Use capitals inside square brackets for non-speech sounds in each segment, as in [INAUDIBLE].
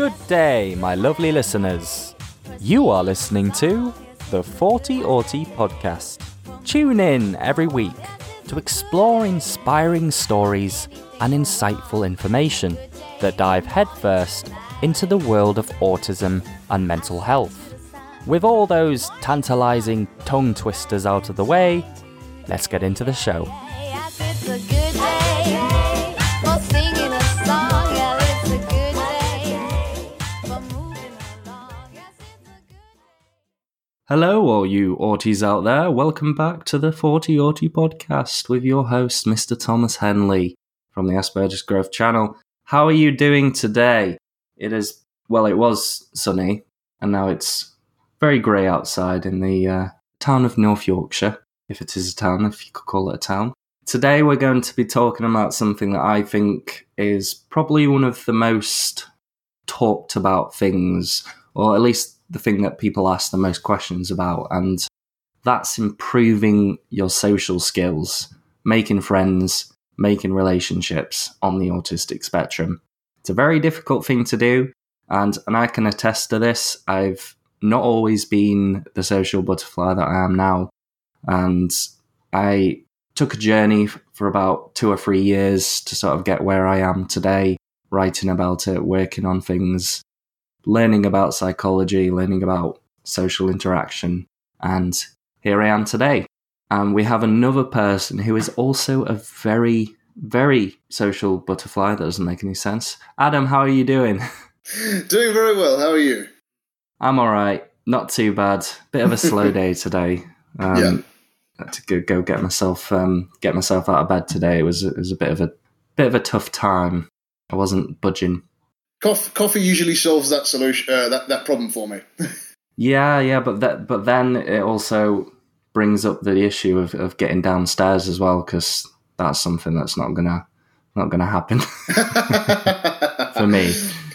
Good day, my lovely listeners. You are listening to the 40 Aughty podcast. Tune in every week to explore inspiring stories and insightful information that dive headfirst into the world of autism and mental health. With all those tantalizing tongue twisters out of the way, let's get into the show. Hello, all you Aughties out there. Welcome back to the 40 Aughty podcast with your host, Mr. Thomas Henley from the Asperger's Growth channel. How are you doing today? It is, well, it was sunny, and now it's very grey outside in the uh, town of North Yorkshire, if it is a town, if you could call it a town. Today, we're going to be talking about something that I think is probably one of the most talked about things, or at least the thing that people ask the most questions about, and that's improving your social skills, making friends, making relationships on the autistic spectrum. It's a very difficult thing to do, and, and I can attest to this. I've not always been the social butterfly that I am now, and I took a journey for about two or three years to sort of get where I am today, writing about it, working on things, learning about psychology, learning about social interaction, and here I am today. And we have another person who is also a very, very social butterfly. That doesn't make any sense. Adam, how are you doing? [LAUGHS] Doing very well. How are you? I'm all right. Not too bad. Bit of a slow [LAUGHS] day today. Um, Yeah. Had to go, go get myself um, get myself out of bed today. It was it was a bit of a bit of a tough time. I wasn't budging. Coffee, coffee usually solves that solution, uh, that that problem for me. [LAUGHS] Yeah, yeah, but that but then it also brings up the issue of, of getting downstairs as well because that's something that's not gonna not gonna happen [LAUGHS] for me.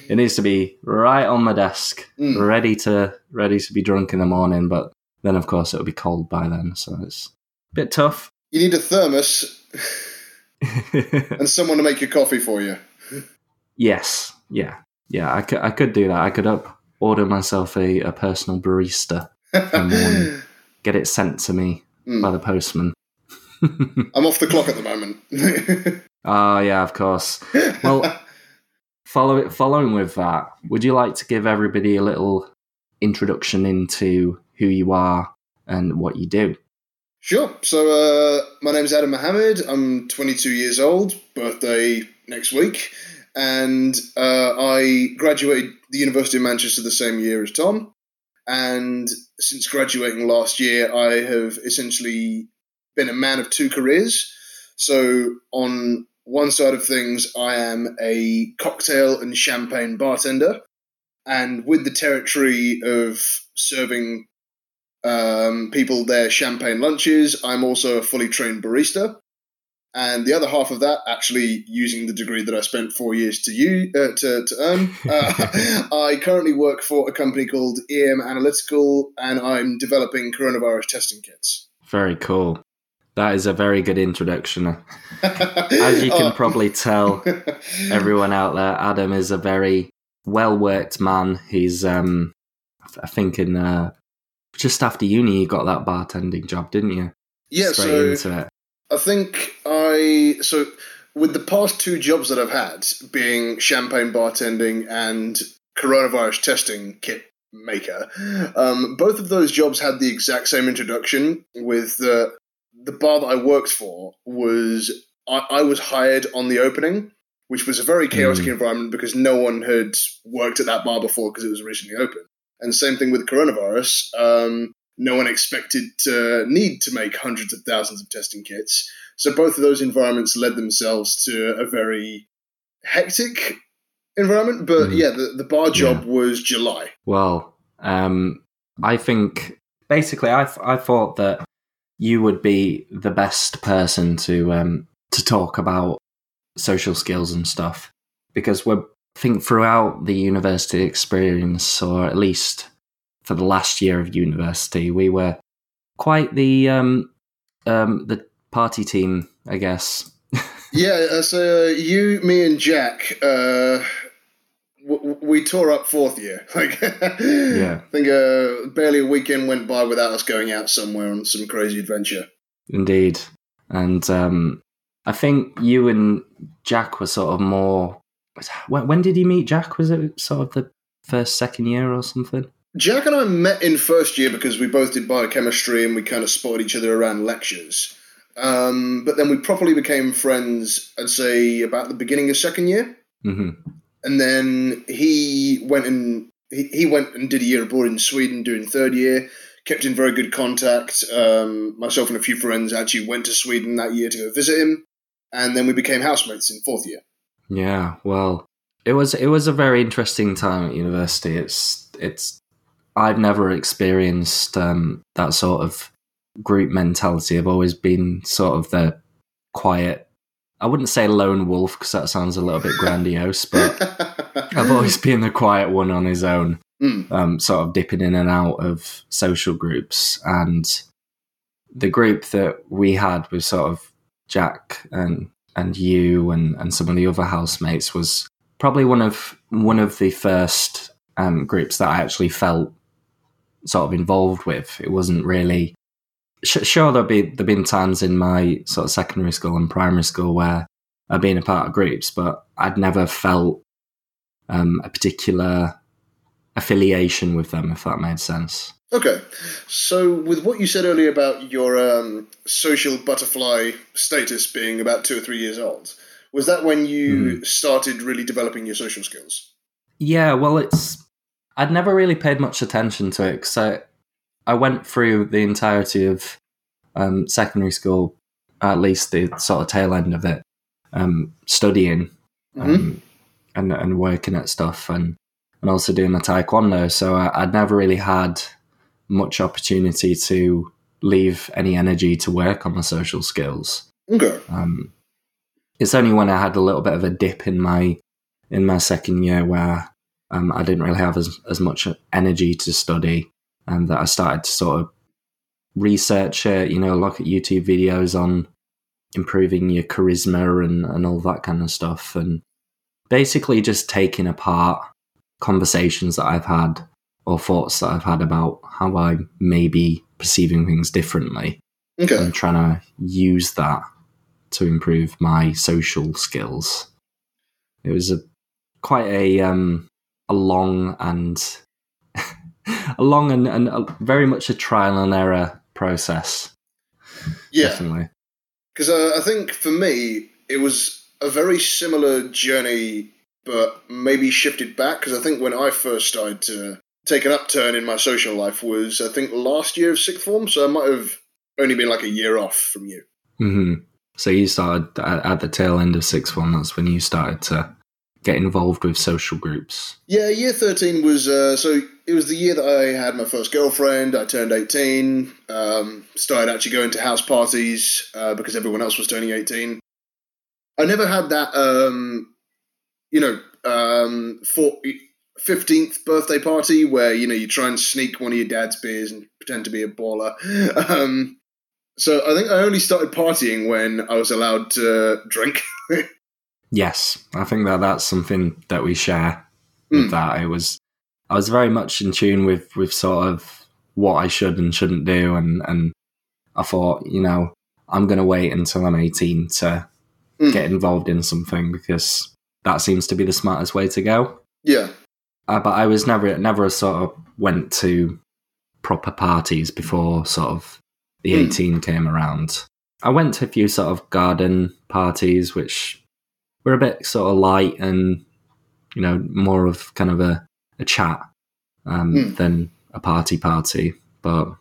It needs to be right on my desk, Mm. ready to ready to be drunk in the morning. But then, of course, it'll be cold by then, so it's a bit tough. You need a thermos [LAUGHS] and someone to make your coffee for you. yes, yeah, yeah. I could I could do that. I could up order myself a, a personal barista, morning. [LAUGHS] get it sent to me Mm. by the postman. [LAUGHS] I'm off the clock at the moment. [LAUGHS] Ah, yeah, of course. Well, follow it. Following with that, would you like to give everybody a little introduction into who you are and what you do? Sure. So, uh, my name is Adam Mohammed. I'm 22 years old, birthday next week. And uh, I graduated the University of Manchester the same year as Tom. And since graduating last year, I have essentially been a man of two careers. So, on one side of things, I am a cocktail and champagne bartender. And with the territory of serving um, people their champagne lunches. I'm also a fully trained barista. And the other half of that, actually using the degree that I spent four years to you uh, to, to earn, uh, [LAUGHS] I currently work for a company called EM Analytical, and I'm developing coronavirus testing kits. Very cool. That is a very good introduction. [LAUGHS] As you can Oh. probably tell, [LAUGHS] everyone out there, Adam is a very well worked man. He's, um, I think, in uh, just after uni, you got that bartending job, didn't you? yeah, Straight so into it. I think I so with the past two jobs that I've had, being champagne bartending and coronavirus testing kit maker, um, both of those jobs had the exact same introduction. With the the bar that I worked for was I, I was hired on the opening, which was a very chaotic Mm. environment because no one had worked at that bar before because it was originally open. And same thing with coronavirus. Um, no one expected to need to make hundreds of thousands of testing kits. So both of those environments led themselves to a very hectic environment. But Mhm. yeah, the, the bar job was July. Well, um, I think basically, I, I thought that you would be the best person to um, to talk about social skills and stuff because we're I think throughout the university experience, or at least for the last year of university, we were quite the um, um, the party team, I guess. [LAUGHS] Yeah, uh, so uh, you, me, and Jack uh, w- we tore up fourth year. [LAUGHS] Like, Yeah. I think uh, barely a weekend went by without us going out somewhere on some crazy adventure. Indeed. And um, I think you and Jack were sort of more. When, when did you meet Jack? Was it sort of the first, second year or something? Jack and I met in first year because we both did biochemistry and we kind of spotted each other around lectures. Um, but then we properly became friends, I'd say, about the beginning of second year. hmm And then he went and he, he went and did a year abroad in Sweden during third year. Kept in very good contact. Um, myself and a few friends actually went to Sweden that year to go visit him, and then we became housemates in fourth year. Yeah. Well, it was it was a very interesting time at university. It's it's I've never experienced um, that sort of group mentality. I've always been sort of the quiet. I wouldn't say lone wolf because that sounds a little bit grandiose, but [LAUGHS] I've always been the quiet one on his own, Mm. um, sort of dipping in and out of social groups. And the group that we had with sort of Jack and and you and, and some of the other housemates was probably one of one of the first um, groups that I actually felt sort of involved with. It wasn't really sh- sure there'd be there'd been times in my sort of secondary school and primary school where I'd been a part of groups, but I'd never felt um, a particular affiliation with them, if that made sense. Okay, so with what you said earlier about your um, social butterfly status being about two or three years old, was that when you started really developing your social skills? Yeah, well, it's I'd never really paid much attention to it because I I went through the entirety of um, secondary school, at least the sort of tail end of it, um, studying um, and and working at stuff and and also doing my taekwondo. So I, I'd never really had much opportunity to leave any energy to work on my social skills. Okay. Um, it's only when I had a little bit of a dip in my in my second year where um, I didn't really have as as much energy to study, and that I started to sort of research it. You know, look at YouTube videos on improving your charisma and and all that kind of stuff, and basically just taking apart conversations that I've had or thoughts that I've had about how I may be perceiving things differently Okay. and trying to use that to improve my social skills. It was a quite a um a long and [LAUGHS] a long and, and a, very much a trial and error process. Yeah. Definitely. Because uh, I think for me, it was a very similar journey, but maybe shifted back. Because I think when I first started to take an upturn in my social life was, I think, last year of sixth form. So I might have only been like a year off from you. hmm So you started at the tail end of sixth form. That's when you started to get involved with social groups. Yeah, year 13 was, uh, so it was the year that I had my first girlfriend. I turned 18, um, started actually going to house parties uh, because everyone else was turning 18. I never had that, um, you know, um, for 15th birthday party where, you know, you try and sneak one of your dad's beers and pretend to be a baller. [LAUGHS] Um, so I think I only started partying when I was allowed to drink. [LAUGHS] Yes, I think that that's something that we share with Mm. that. It was I was very much in tune with with sort of what I should and shouldn't do, and and I thought, you know, I'm going to wait until I'm 18 to Mm. get involved in something because that seems to be the smartest way to go. yeah. Uh, but I was never never sort of went to proper parties before sort of the Mm. 18 came around. I went to a few sort of garden parties, which were a bit sort of light and you know more of kind of a, a chat um, Mm. than a party party. But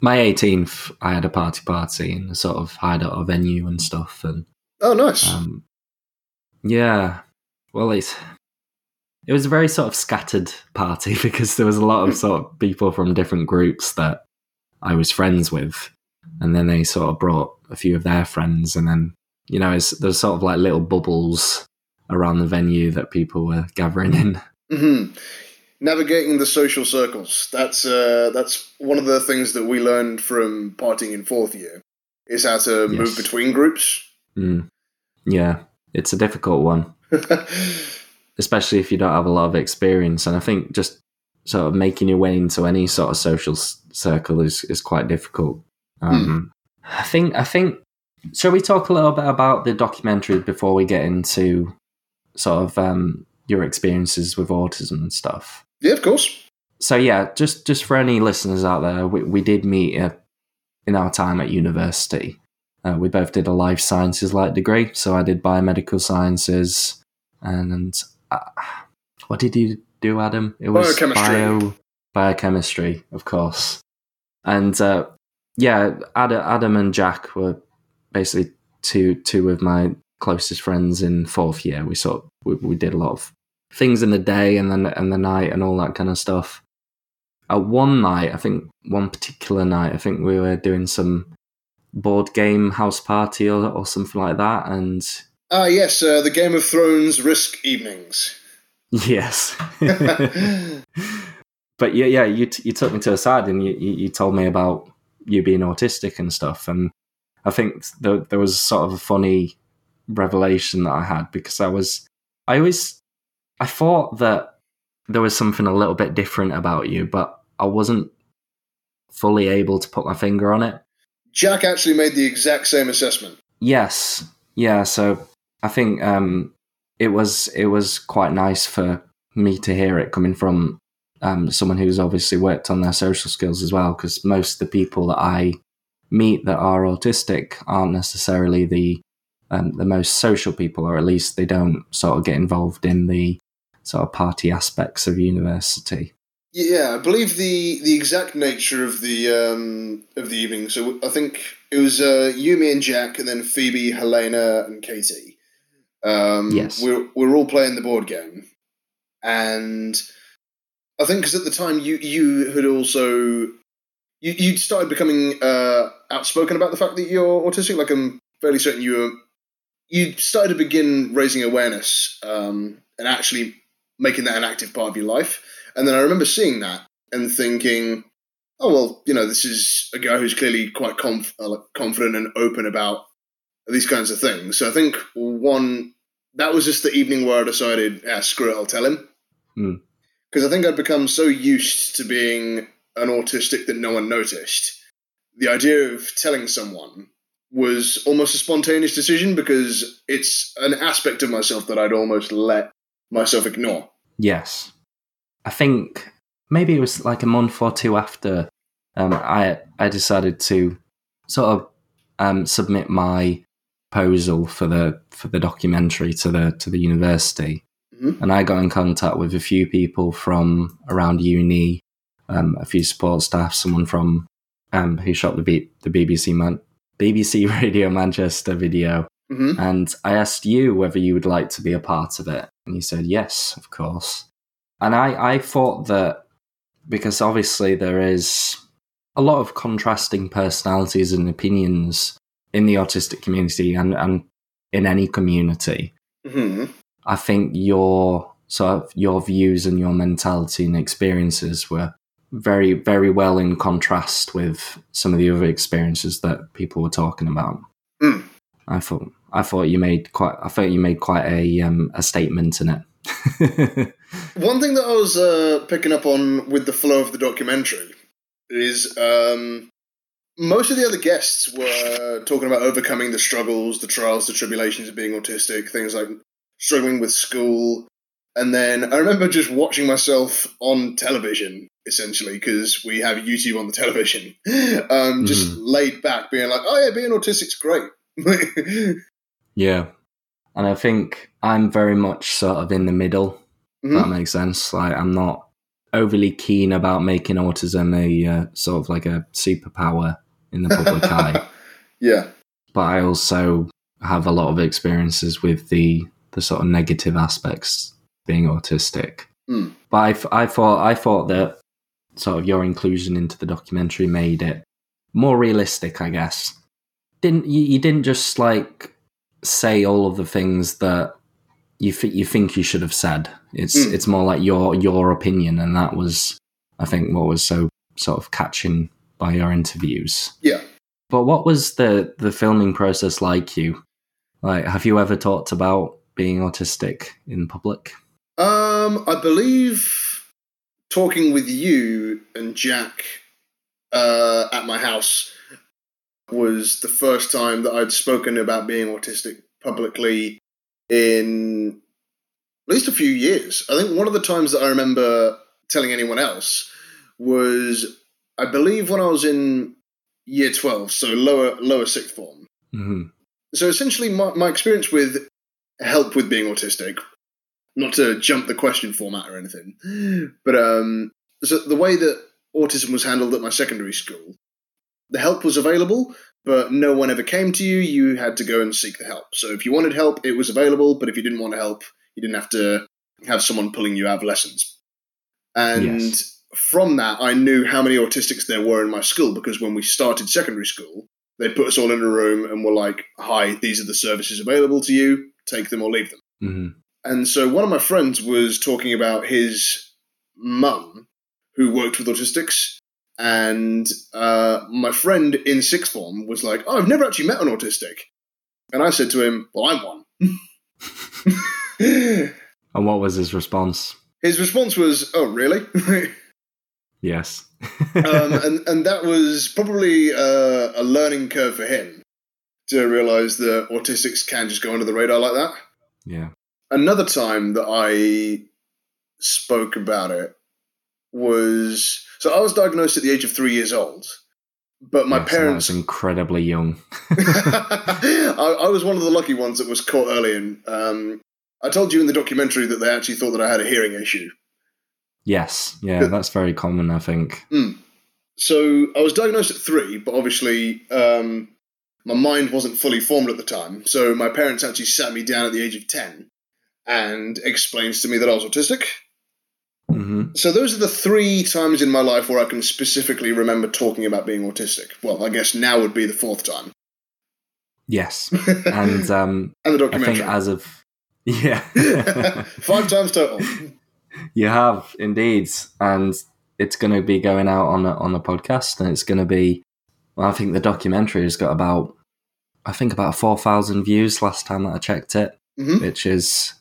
my 18th, I had a party party in a sort of hideout venue and stuff, and Oh, nice. um, yeah, well, it's it was a very sort of scattered party [LAUGHS] because there was a lot of [LAUGHS] sort of people from different groups that I was friends with, and then they sort of brought a few of their friends, and then you know, it's, there's sort of like little bubbles around the venue that people were gathering in. hmm Navigating the social circles. That's uh, that's one of the things that we learned from partying in fourth year is how to move between groups. Mm. Yeah, it's a difficult one. [LAUGHS] especially if you don't have a lot of experience. And I think just sort of making your way into any sort of social s- circle is is quite difficult. Um, I think I think. Shall we talk a little bit about the documentary before we get into sort of um, your experiences with autism and stuff? Yeah, of course. So yeah, just just for any listeners out there, we, we did meet at, in our time at university. Uh, we both did a life sciences like degree, so I did biomedical sciences, and uh, what did you do, Adam? It was Biochemistry. bio biochemistry, of course. And uh, yeah, Adam, Adam and Jack were basically two two of my closest friends in fourth year. We sort of, we, we did a lot of things in the day and then and the night and all that kind of stuff. At one night, I think one particular night, I think we were doing some board game house party or, or something like that, and Ah, yes, uh, the Game of Thrones Risk Evenings. [LAUGHS] yes. [LAUGHS] but yeah, yeah, you t- you took me to a side and you, you you told me about you being autistic and stuff, and I think there there was sort of a funny revelation that I had because I was I always I thought that there was something a little bit different about you, but I wasn't fully able to put my finger on it. Jack actually made the exact same assessment. Yes, yeah. So I think um, it was it was quite nice for me to hear it coming from um, someone who's obviously worked on their social skills as well. Because most of the people that I meet that are autistic aren't necessarily the um, the most social people, or at least they don't sort of get involved in the sort of party aspects of university. Yeah, I believe the the exact nature of the um, of the evening. So I think it was uh, you, me, and Jack, and then Phoebe, Helena, and Katie. Um, Yes. we're we're all playing the board game, and I think because at the time you you had also you you'd started becoming uh, outspoken about the fact that you're autistic. Like I'm fairly certain you were you started to begin raising awareness um, and actually making that an active part of your life. And then I remember seeing that and thinking, oh well, you know, this is a guy who's clearly quite conf- uh, confident and open about these kinds of things. So I think one that was just the evening where I decided, ah, screw it, I'll tell him. Hmm. Because I think I'd become so used to being an autistic that no one noticed. The idea of telling someone was almost a spontaneous decision because it's an aspect of myself that I'd almost let myself ignore. Yes. I think maybe it was like a month or two after um, I I decided to sort of um, submit my proposal for the for the documentary to the to the university, Mhm. and I got in contact with a few people from around uni, um, a few support staff, someone from um, who shot the B- the BBC Man- BBC [LAUGHS] Radio Manchester video, hmm and I asked you whether you would like to be a part of it, and you said yes, of course. And I, I thought that because obviously there is a lot of contrasting personalities and opinions in the autistic community and, and in any community. hmm I think your sort of your views and your mentality and experiences were very, very well in contrast with some of the other experiences that people were talking about. Mm. I thought I thought you made quite I thought you made quite a um, a statement in it. [LAUGHS] One thing that I was uh, picking up on with the flow of the documentary is um, most of the other guests were talking about overcoming the struggles, the trials, the tribulations of being autistic, things like struggling with school. And then I remember just watching myself on television, essentially, because we have YouTube on the television, [LAUGHS] um, just laid back, being like, oh, yeah, being autistic's great. [LAUGHS] yeah, and I think I'm very much sort of in the middle. if That makes sense. Like I'm not overly keen about making autism a uh, sort of like a superpower in the public [LAUGHS] eye. yeah. but I also have a lot of experiences with the the sort of negative aspects being autistic. Hmm. But I, I thought I thought that sort of your inclusion into the documentary made it more realistic, I guess. Didn't you, you didn't just like say all of the things that you th- you think you should have said. It's Hmm. it's more like your your opinion, and that was I think what was so sort of catching by your interviews. Yeah. But what was the the filming process like? You like have you ever talked about being autistic in public? Um, I believe talking with you and Jack uh, at my house was the first time that I'd spoken about being autistic publicly in at least a few years. I think one of the times that I remember telling anyone else was, I believe, when I was in year twelve, so lower lower sixth form. hmm So essentially, my, my experience with help with being autistic, not to jump the question format or anything, but um, so the way that autism was handled at my secondary school, the help was available, but no one ever came to you. You had to go and seek the help. So if you wanted help, it was available, but if you didn't want help, you didn't have to have someone pulling you out of lessons. And Yes. from that, I knew how many autistics there were in my school because when we started secondary school, they put us all in a room and were like, "Hi, these are the services available to you. Take them or leave them." hmm And so one of my friends was talking about his mum who worked with autistics. And uh, my friend in sixth form was like, Oh, I've never actually met an autistic. And I said to him, Well, I'm one. [LAUGHS] And what was his response? his response was, Oh, really? [LAUGHS] Yes. um, [LAUGHS] and, and that was probably uh, a learning curve for him to realize that autistics can just go under the radar like that. yeah. Another time that I spoke about it was so I was diagnosed at the age of three years old, but my Yes, parents. Incredibly young. [LAUGHS] I, I was one of the lucky ones that was caught early, and um, I told you in the documentary that they actually thought that I had a hearing issue. Yes. Yeah, that's very common, I think. So I was diagnosed at three, but obviously um, my mind wasn't fully formed at the time. So my parents actually sat me down at the age of ten and explains to me that I was autistic. hmm So those are the three times in my life where I can specifically remember talking about being autistic. Well, I guess now would be the fourth time. Yes. [LAUGHS] And um, and the I think documentary. as of. [LAUGHS] Yeah. [LAUGHS] Five times total. You have indeed, and it's going to be going out on a, on a podcast, and it's going to be. Well, I think the documentary has got about, I think about four thousand views last time that I checked it, Mhm. which is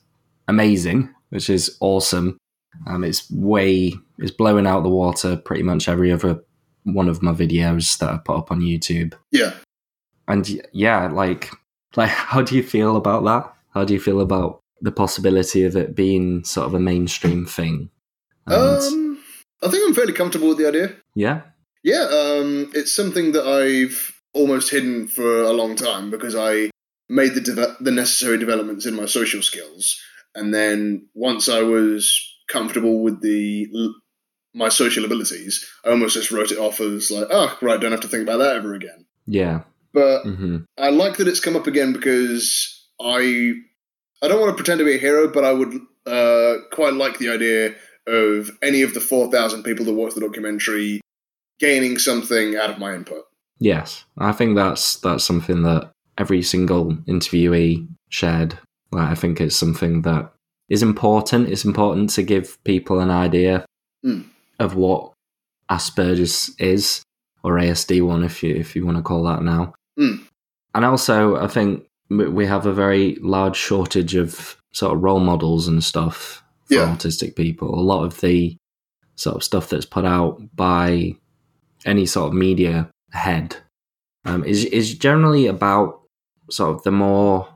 amazing, which is awesome. Um, it's way it's blowing out the water pretty much every other one of my videos that I put up on YouTube, Yeah. and yeah, like like [LAUGHS] how do you feel about that? How do you feel about the possibility of it being sort of a mainstream thing? And- Um, I think I'm fairly comfortable with the idea. yeah, Yeah, um, it's something that I've almost hidden for a long time because I made the deve- the necessary developments in my social skills, and then once I was comfortable with the my social abilities, I almost just wrote it off as like, oh, right, don't have to think about that ever again. yeah, But hmm I like that it's come up again because I I don't want to pretend to be a hero, but I would uh, quite like the idea of any of the four thousand people that watched the documentary gaining something out of my input. yes. I think that's that's something that every single interviewee shared. Like, I think it's something that is important. It's important to give people an idea Mm. of what Asperger's is, or ASD one, if you if you want to call that now. Mm. And also, I think we we have a very large shortage of sort of role models and stuff for Yeah. autistic people. A lot of the sort of stuff that's put out by any sort of media head um, is is generally about sort of the more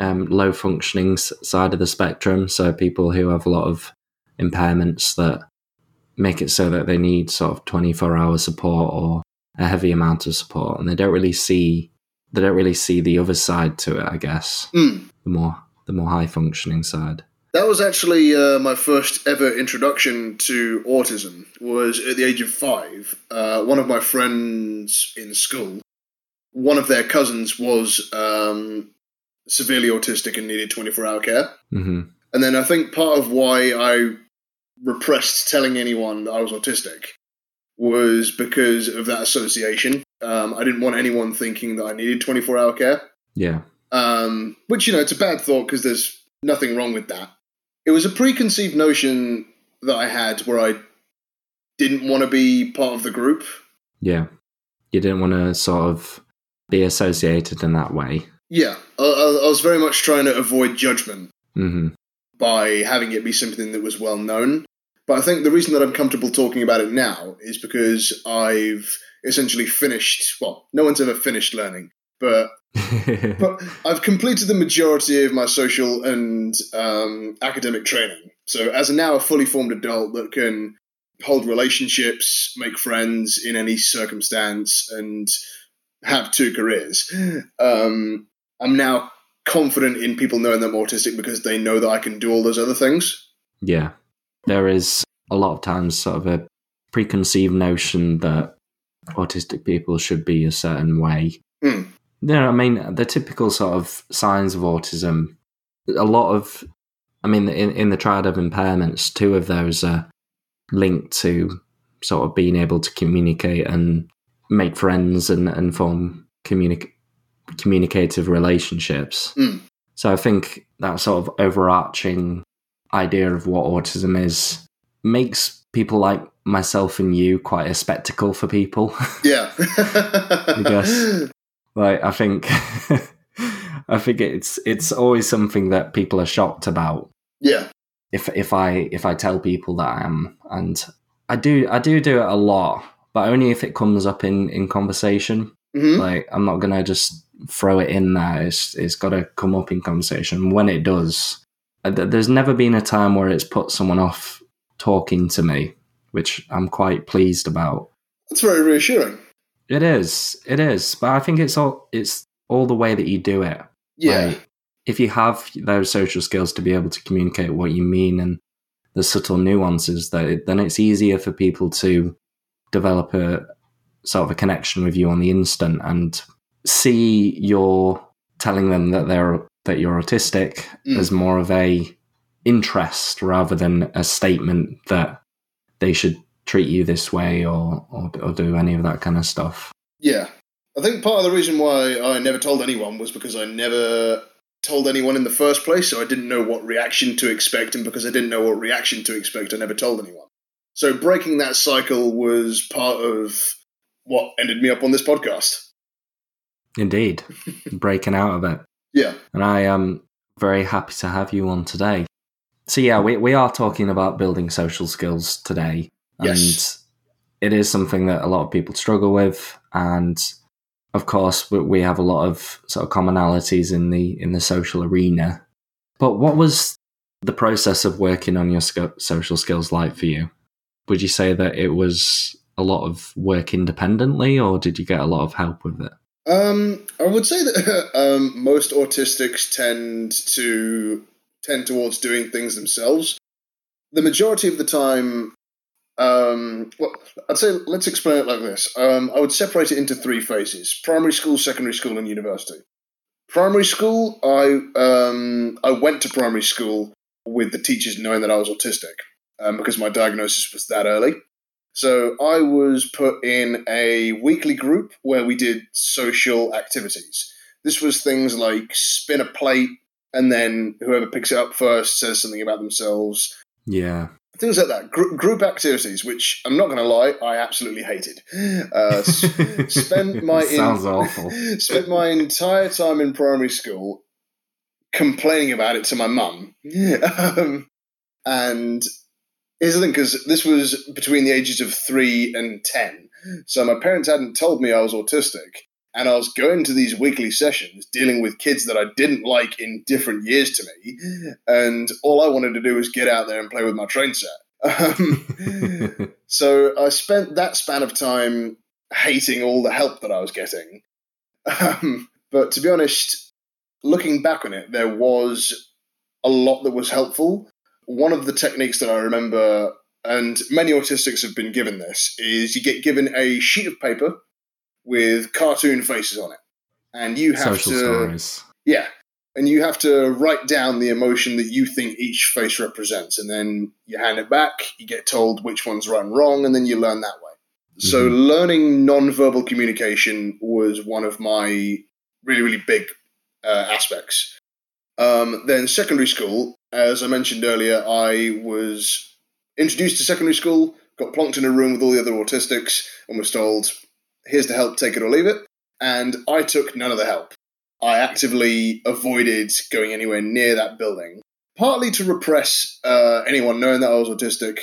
um, low functioning side of the spectrum. So people who have a lot of impairments that make it so that they need sort of twenty four hour support or a heavy amount of support, and they don't really see they don't really see the other side to it. I guess Mm. the more the more high functioning side. That was actually uh, my first ever introduction to autism. Was at the age of five. Uh, one of my friends in school, one of their cousins was um, severely autistic and needed twenty four hour care. hmm And then I think part of why I repressed telling anyone that I was autistic was because of that association. Um, I didn't want anyone thinking that I needed 24 hour care, Yeah. um, which, you know, it's a bad thought because there's nothing wrong with that. It was a preconceived notion that I had where I didn't want to be part of the group. Yeah. You didn't want to sort of be associated in that way. Yeah, I, I was very much trying to avoid judgment. hmm by having it be something that was well known. But I think the reason that I'm comfortable talking about it now is because I've essentially finished. Well, no one's ever finished learning, but [LAUGHS] but I've completed the majority of my social and um, academic training. So, as a now a fully formed adult that can hold relationships, make friends in any circumstance, and have two careers, um, I'm now confident in people knowing that I'm autistic because they know that I can do all those other things. yeah. There is a lot of times sort of a preconceived notion that autistic people should be a certain way. Mm. You know, I mean, the typical sort of signs of autism, a lot of, I mean, in, in the triad of impairments, two of those are linked to sort of being able to communicate and make friends and, and form communic- communicative relationships. Mm. So I think that sort of overarching idea of what autism is makes people like myself and you quite a spectacle for people. [LAUGHS] Yeah. guess. like I think [LAUGHS] I think it's it's always something that people are shocked about Yeah. if if I if I tell people that I am and I do I do do it a lot but only if it comes up in in conversation hmm like I'm not gonna just throw it in there it's it's got to come up in conversation when it does uh, there's never been a time where it's put someone off talking to me which I'm quite pleased about That's very reassuring. it is it is but I think it's all it's all the way that you do it Yeah. Like, if you have those social skills to be able to communicate what you mean and the subtle nuances, that it, then it's easier for people to develop a sort of a connection with you on the instant and see you're telling them that they're that you're autistic Mm. as more of a interest rather than a statement that they should treat you this way or, or or do any of that kind of stuff. Yeah. I think part of the reason why I never told anyone was because I never told anyone in the first place, so I didn't know what reaction to expect, and because I didn't know what reaction to expect, I never told anyone. So breaking that cycle was part of what ended me up on this podcast. Indeed, [LAUGHS] breaking out of it. Yeah. and I am very happy to have you on today. So yeah, we we are talking about building social skills today, Yes. and it is something that a lot of people struggle with, and of course we, we have a lot of sort of commonalities in the in the social arena. But what was the process of working on your sco- social skills like for you? Would you say that it was a lot of work independently, or did you get a lot of help with it? Um, I would say that [LAUGHS] um, most autistics tend to tend towards doing things themselves. The majority of the time, um, well, I'd say let's explain it like this. Um, I would separate it into three phases: primary school, secondary school, and university. Primary school, I um, I went to primary school with the teachers knowing that I was autistic um, because my diagnosis was that early. So I was put in a weekly group where we did social activities. This was things like spin a plate, and then whoever picks it up first says something about themselves. Yeah, Things like that. Gr- group activities, which I'm not going to lie, I absolutely hated. Uh, s- [LAUGHS] spent my in- sounds awful. [LAUGHS] spent my entire time in primary school complaining about it to my mum. [LAUGHS] um, and here's the thing, because this was between the ages of three and ten, so my parents hadn't told me I was autistic. And I was going to these weekly sessions dealing with kids that I didn't like in different years to me. And all I wanted to do was get out there and play with my train set. Um, [LAUGHS] so I spent that span of time hating all the help that I was getting. Um, but to be honest, looking back on it, there was a lot that was helpful. One of the techniques that I remember, and many autistics have been given this, is you get given a sheet of paper with cartoon faces on it. And you have social to stories. yeah. And you have to write down the emotion that you think each face represents. And then you hand it back, you get told which one's run wrong, and then you learn that way. So, learning non-verbal communication was one of my really, really big uh, aspects. Um, then, secondary school, as I mentioned earlier, I was introduced to secondary school, got plonked in a room with all the other autistics, and was told, here's the help, take it or leave it. And I took none of the help. I actively avoided going anywhere near that building partly to repress uh, anyone knowing that I was autistic,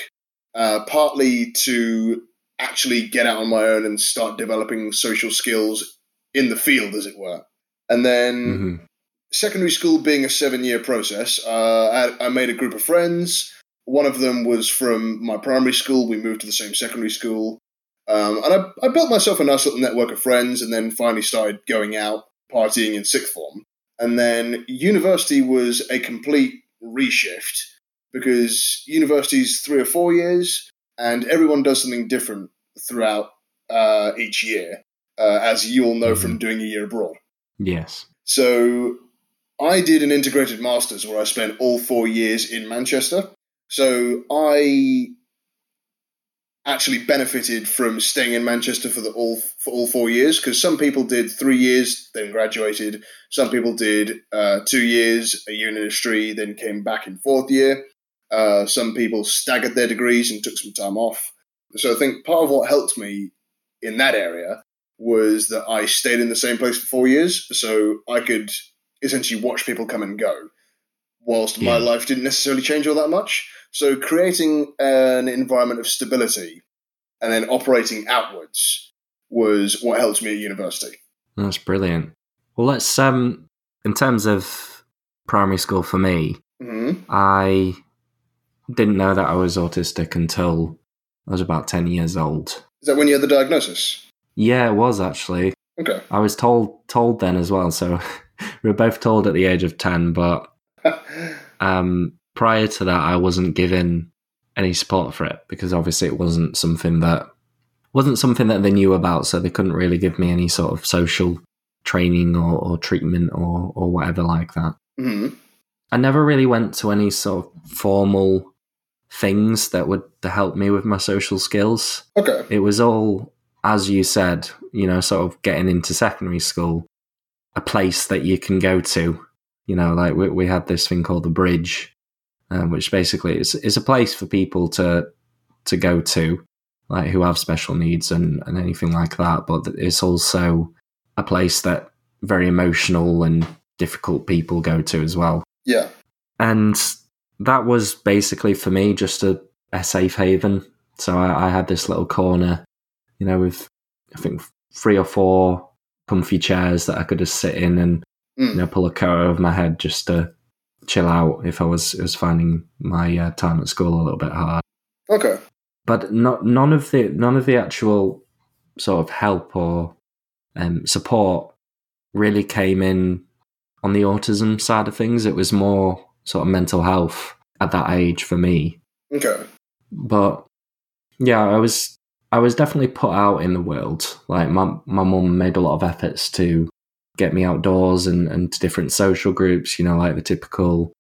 uh, partly to actually get out on my own and start developing social skills in the field, as it were. And then hmm secondary school being a seven year process, uh, I, I made a group of friends. One of them was from my primary school. We moved to the same secondary school. Um, and I, I built myself a nice little network of friends and then finally started going out, partying in sixth form. And then university was a complete reshift because university's three or four years and everyone does something different throughout uh, each year, uh, as you all know from doing a year abroad. Yes. So I did an integrated masters where I spent all four years in Manchester. So I actually benefited from staying in Manchester for the all for all four years because some people did three years then graduated. Some people did uh, two years, a year in industry, then came back in fourth year. Uh, some people staggered their degrees and took some time off. So I think part of what helped me in that area was that I stayed in the same place for four years, so I could essentially watch people come and go, whilst my life didn't necessarily change all that much. So creating an environment of stability and then operating outwards was what helped me at university. That's brilliant. Well, let's um, in terms of primary school for me, hmm I didn't know that I was autistic until I was about ten years old. Is that when you had the diagnosis? Yeah, it was actually. Okay. I was told told then as well. So [LAUGHS] we were both told at the age of ten, but [LAUGHS] um, prior to that, I wasn't given any support for it because obviously it wasn't something that wasn't something that they knew about. So they couldn't really give me any sort of social training or, or treatment or or whatever like that. hmm I never really went to any sort of formal things that would help me with my social skills. Okay. It was all, as you said, you know, sort of getting into secondary school, a place that you can go to. You know, like we, we had this thing called the Bridge, um, which basically is is a place for people to to go to, like who have special needs and and anything like that. But it's also a place that very emotional and difficult people go to as well Yeah. and that was basically for me just a, a safe haven. So I, I had this little corner, you know, with I think three or four comfy chairs that I could just sit in and you Mm. know pull a coat over my head just to chill out if I was was finding my uh, time at school a little bit hard. Okay. But not none of the none of the actual sort of help or um, support really came in on the autism side of things. It was more sort of mental health at that age for me. Okay. But yeah, I was I was definitely put out in the world. Like my my mum made a lot of efforts to get me outdoors and, and to different social groups, you know, like the typical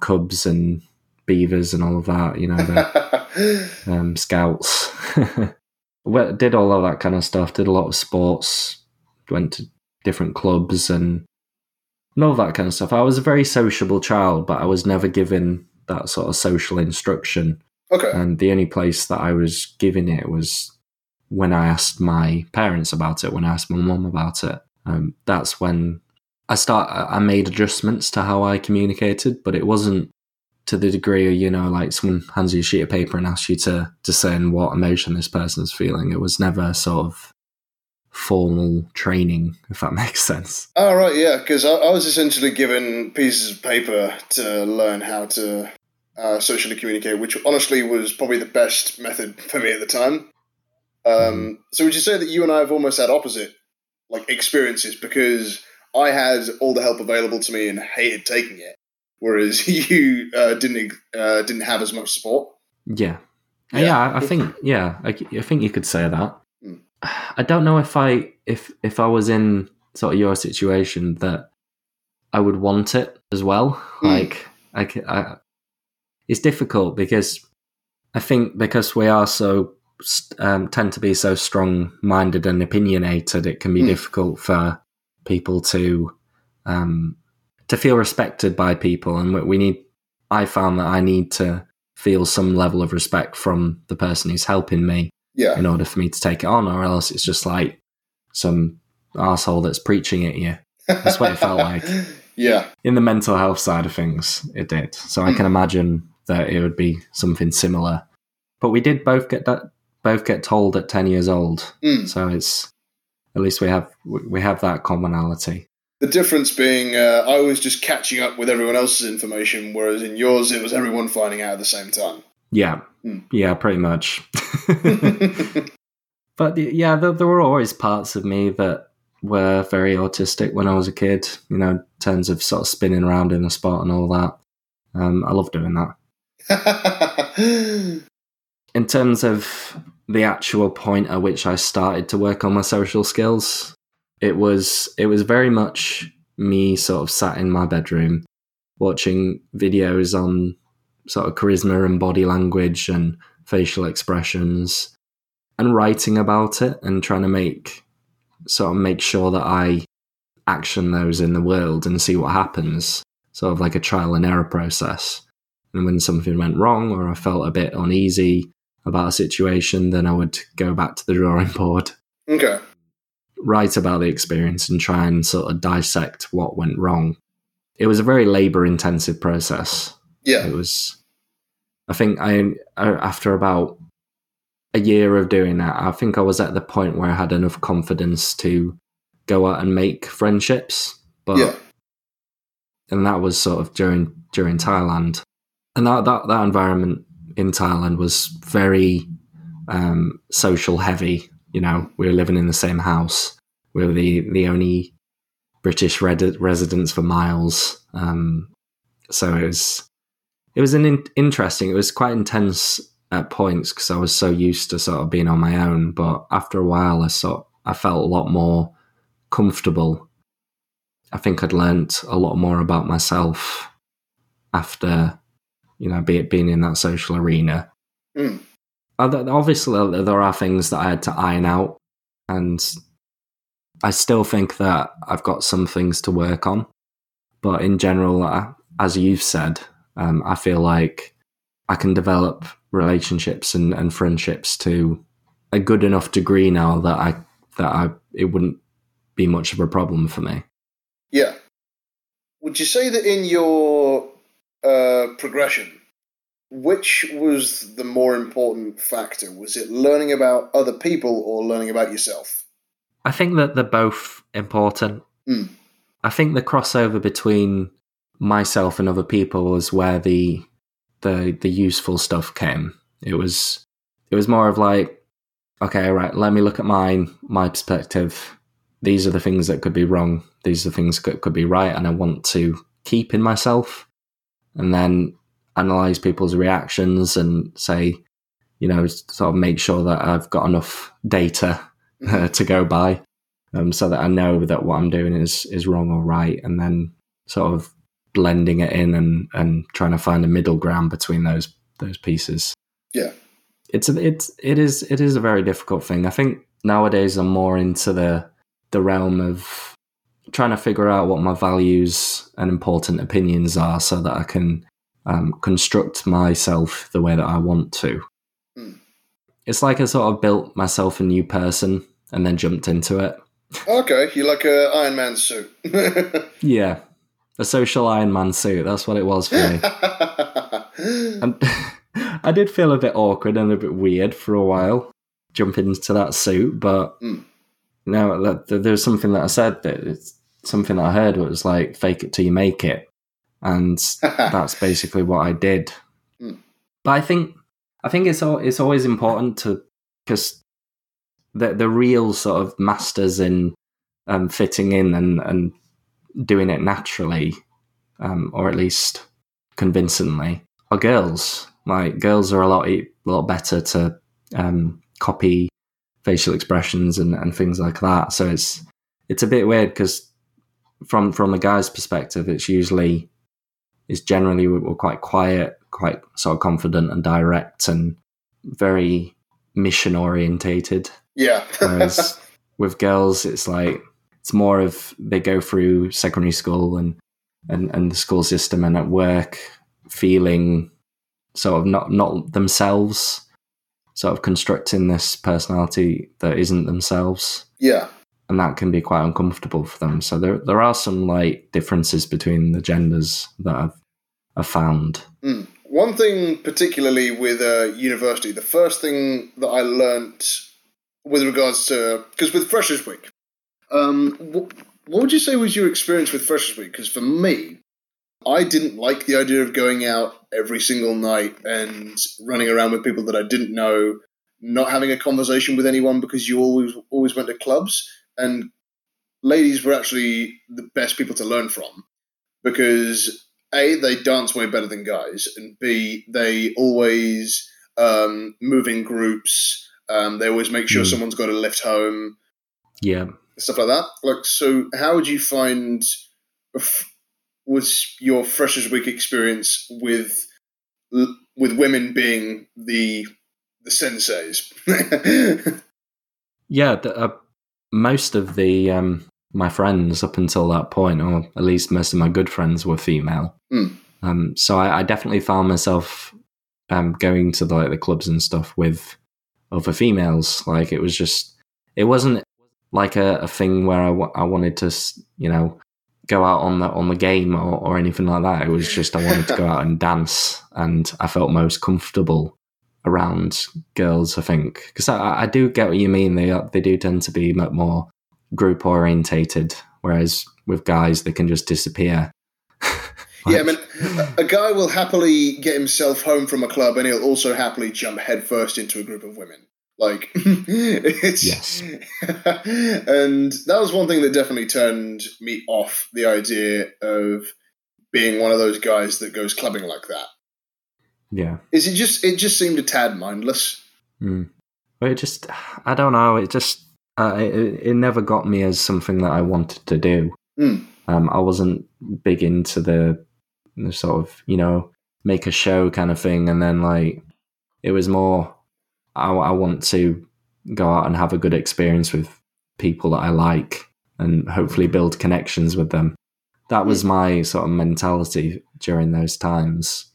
cubs and beavers and all of that, you know, the [LAUGHS] um, scouts. [LAUGHS] well, did all of that kind of stuff. Did a lot of sports. Went to different clubs and and all that kind of stuff. I was a very sociable child, but I was never given that sort of social instruction. Okay. And the only place that I was given it was when I asked my parents about it. When I asked my mum about it, um, that's when I start. I made adjustments to how I communicated, but it wasn't to the degree of you know like someone hands you a sheet of paper and asks you to discern what emotion this person's feeling. It was never sort of formal training, if that [LAUGHS] makes sense. Oh, right, yeah, because I, I was essentially given pieces of paper to learn how to uh, socially communicate, which honestly was probably the best method for me at the time. Um, so would you say that you and I have almost had opposite like experiences because I had all the help available to me and hated taking it, whereas [LAUGHS] you uh, didn't uh, didn't have as much support? Yeah. Yeah. Yeah, I- I think yeah, I, I think you could say that. Mm. [SIGHS] I don't know if I if if I was in sort of your situation that I would want it as well. Mm. Like I, c- I- it's difficult because I think because we are so um, tend to be so strong minded and opinionated, it can be Mm. difficult for people to um, to feel respected by people, and we, we need. I found that I need to feel some level of respect from the person who's helping me Yeah, in order for me to take it on, or else it's just like some asshole that's preaching at you. That's what it felt like. [LAUGHS] Yeah. in the mental health side of things, it did. So I can imagine that it would be something similar. But we did both get that both get told at ten years old. Mm. So it's at least we have we have that commonality. The difference being, uh, I was just catching up with everyone else's information, whereas in yours, it was everyone finding out at the same time. Yeah, Hmm. yeah, pretty much. [LAUGHS] but yeah, there, there were always parts of me that were very autistic when I was a kid. You know, in terms of sort of spinning around in the spot and all that. Um, I love doing that. [LAUGHS] in terms of the actual point at which I started to work on my social skills, it was it was very much me sort of sat in my bedroom watching videos on sort of charisma and body language and facial expressions and writing about it and trying to make sort of make sure that I action those in the world and see what happens. Sort of like a trial and error process. And when something went wrong or I felt a bit uneasy about a situation, then I would go back to the drawing board, okay. write about the experience, and try and sort of dissect what went wrong. It was a very labor intensive process. Yeah. It was, I think, I after about a year of doing that, I think I was at the point where I had enough confidence to go out and make friendships. But Yeah. and that was sort of during during Thailand, and that that, that environment in Thailand was very um, social heavy. You know, we were living in the same house. We were the the only British red- residents for miles. Um, so it was it was an in- interesting. It was quite intense at points because I was so used to sort of being on my own. But after a while, I sort I felt a lot more comfortable. I think I'd learnt a lot more about myself after, you know, be, being in that social arena. Mm. Obviously, there are things that I had to iron out, and I still think that I've got some things to work on. But in general, uh, as you've said, um, I feel like I can develop relationships and, and friendships to a good enough degree now that I that I it wouldn't be much of a problem for me. Yeah. Would you say that in your uh, progression, which was the more important factor? Was it learning about other people or learning about yourself? I think that they're both important. Mm. I think the crossover between myself and other people was where the the the useful stuff came. It was it was more of like, okay, right, let me look at mine, my perspective. These are the things that could be wrong. These are the things that could be right, and I want to keep in myself. And then analyze people's reactions and say, you know, sort of make sure that I've got enough data uh, [LAUGHS] to go by, um, so that I know that what I'm doing is is wrong or right, and then sort of blending it in and and trying to find a middle ground between those those pieces. Yeah. It's a, it's it is it is a very difficult thing. I think nowadays I'm more into the the realm of trying to figure out what my values and important opinions are, so that I can um, construct myself the way that I want to. Hmm. It's like I sort of built myself a new person and then jumped into it. Okay, you like a Iron Man suit. [LAUGHS] Yeah, a social Iron Man suit. That's what it was for me. [LAUGHS] And [LAUGHS] I did feel a bit awkward and a bit weird for a while jumping into that suit, but Mm. No, that, that, there was something that I said that it's something that I heard was like "fake it till you make it," and [LAUGHS] that's basically what I did. Mm. But I think I think it's al- it's always important to because the the real sort of masters in um, fitting in and and doing it naturally, um, or at least convincingly, are girls. Like girls are a lot a lot better to um, copy facial expressions and, and things like that. So it's it's a bit weird because from from the guy's perspective, it's usually it's generally we're we're quite quiet, quite sort of confident and direct, and very mission orientated. yeah. [LAUGHS] Whereas with girls, it's like it's more of they go through secondary school and and, and the school system and at work feeling sort of not not themselves, sort of constructing this personality that isn't themselves. yeah. and that can be quite uncomfortable for them. So there there are some like differences between the genders that I've I've found. Mm. One thing, particularly with uh, university, the first thing that I learnt with regards to because with Freshers Week, um, what, what would you say was your experience with Freshers Week? Because for me, I didn't like the idea of going out every single night and running around with people that I didn't know, not having a conversation with anyone because you always always went to clubs and ladies were actually the best people to learn from because a they dance way better than guys and b they always um, move in groups um, they always make sure Mm. someone's got a lift home Yeah. stuff like that like so how would you find f- was your freshers week experience with with women being the the senseis [LAUGHS] Yeah, the, uh, most of the um, my friends up until that point, or at least most of my good friends, were female. Mm. Um, so I, I definitely found myself um, going to the, like the clubs and stuff with other females. Like it was just, it wasn't like a, a thing where I, wanted to, you know, go out on the on the game or, or anything like that. It was just I wanted to go out [LAUGHS] and dance, and I felt most comfortable around girls. I think because I, I do get what you mean. They they do tend to be much more group orientated, whereas with guys they can just disappear. [LAUGHS] Yeah, I mean, a guy will happily get himself home from a club, and he'll also happily jump headfirst into a group of women. Like, [LAUGHS] it's Yes. [LAUGHS] and that was one thing that definitely turned me off the idea of being one of those guys that goes clubbing like that. yeah. Is it just? It just seemed a tad mindless. Mm. But it just, I don't know. It just, uh, it, it never got me as something that I wanted to do. Mm. Um, I wasn't big into the, the sort of, you know, make a show kind of thing. And then, like, it was more, I, I want to go out and have a good experience with people that I like and hopefully build connections with them. That was my sort of mentality during those times.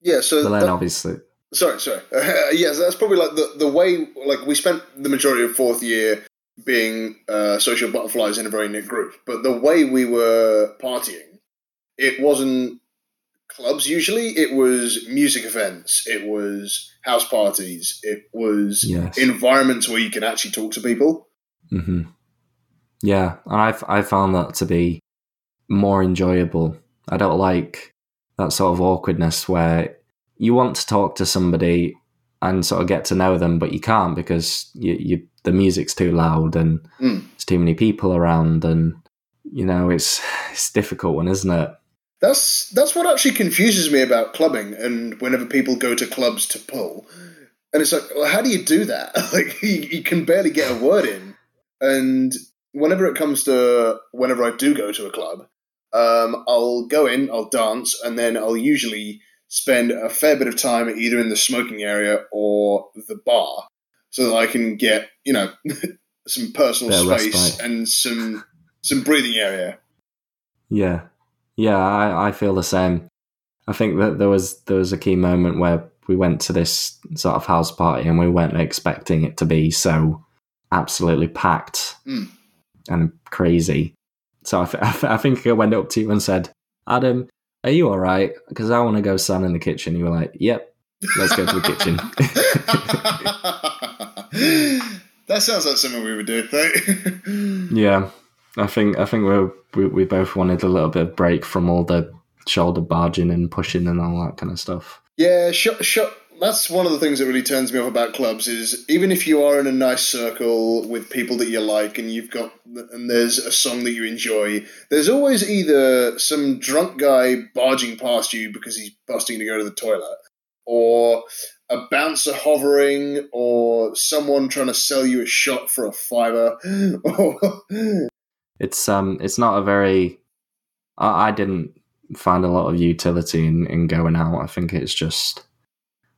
Yeah. So But then, that- obviously, Sorry, sorry. [LAUGHS] yes, that's probably like the the way. Like we spent the majority of fourth year being uh, social butterflies in a very knit group, but the way we were partying, it wasn't clubs. Usually, it was music events. It was house parties. It was yes. environments where you can actually talk to people. hmm Yeah, and I've I found that to be more enjoyable. I don't like that sort of awkwardness where you want to talk to somebody and sort of get to know them, but you can't because you, you the music's too loud and Mm. there's too many people around, and you know it's [SIGHS] it's a difficult one, isn't it? That's that's what actually confuses me about clubbing and whenever people go to clubs to pull. And it's like, well, how do you do that? [LAUGHS] like you, you can barely get a word in. And whenever it comes to whenever I do go to a club, um, I'll go in, I'll dance, and then I'll usually spend a fair bit of time either in the smoking area or the bar, so that I can get you know [LAUGHS] some personal space respite. and some some breathing area. Yeah, yeah, I, I feel the same. I think that there was there was a key moment where we went to this sort of house party and we weren't expecting it to be so absolutely packed Mm. and crazy. So I, th- [LAUGHS] I, th- I think I went up to you and said, "Adam, are you all right? Because I want to go stand in the kitchen." You were like, "Yep, let's go to the kitchen." [LAUGHS] that sounds like something we would do. Yeah, I think I think we we we both wanted a little bit of break from all the shoulder barging and pushing and all that kind of stuff. yeah, that's one of the things that really turns me off about clubs is even if you are in a nice circle with people that you like and you've got and there's a song that you enjoy, there's always either some drunk guy barging past you because he's busting to go to the toilet, or a bouncer hovering, or someone trying to sell you a shot for a fiver. [LAUGHS] or- it's um it's not a very I, I didn't find a lot of utility in, in going out. I think it's just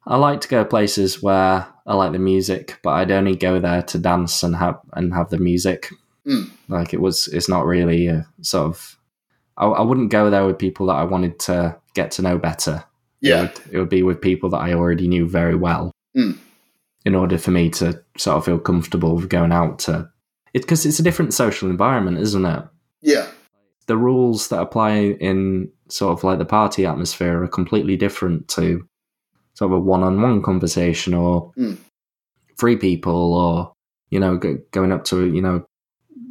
I like to go places where I like the music, but I'd only go there to dance and have and have the music. Mm. Like it was it's not really a sort of I, I wouldn't go there with people that I wanted to get to know better. It yeah. would, it would be with people that I already knew very well. Mm. In order for me to sort of feel comfortable with going out to It's because it's a different social environment, isn't it? Yeah. The rules that apply in sort of like the party atmosphere are completely different to sort of a one-on-one conversation or Mm. three people or you know go, going up to you know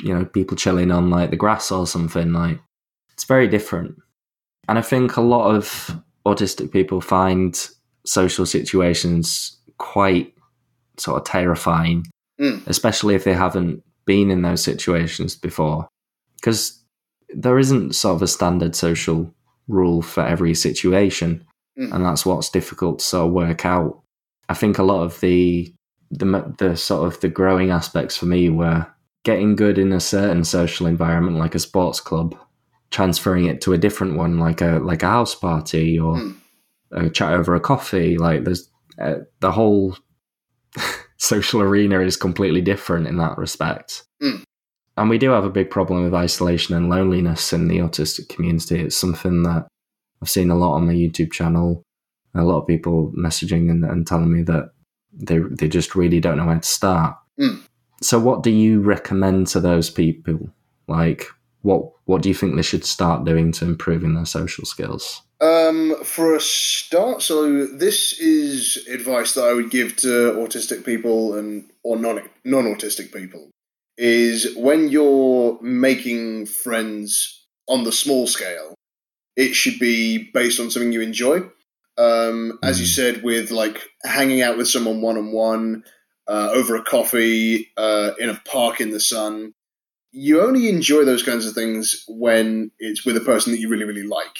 you know people chilling on like the grass or something like it's very different and i think a lot of autistic people find social situations quite sort of terrifying Mm. especially if they haven't been in those situations before because there isn't sort of a standard social rule for every situation Mm. and that's what's difficult to sort of work out i think a lot of the the the sort of the growing aspects for me were getting good in a certain social environment like a sports club transferring it to a different one like a like a house party or Mm. a chat over a coffee like there's uh, the whole [LAUGHS] social arena is completely different in that respect. Mm. and we do have a big problem with isolation and loneliness in the autistic community. It's something that i've seen a lot on my youtube channel. A lot of people messaging and, and telling me that they they just really don't know where to start. Mm. so what do you recommend to those people? Like what what do you think they should start doing to improving their social skills Um, for a start, so this is advice that I would give to autistic people and or non non autistic people is when you're making friends on the small scale, it should be based on something you enjoy. Um, as you Mhm. said, with like hanging out with someone one on one over a coffee uh, in a park in the sun. You only enjoy those kinds of things when it's with a person that you really, really like.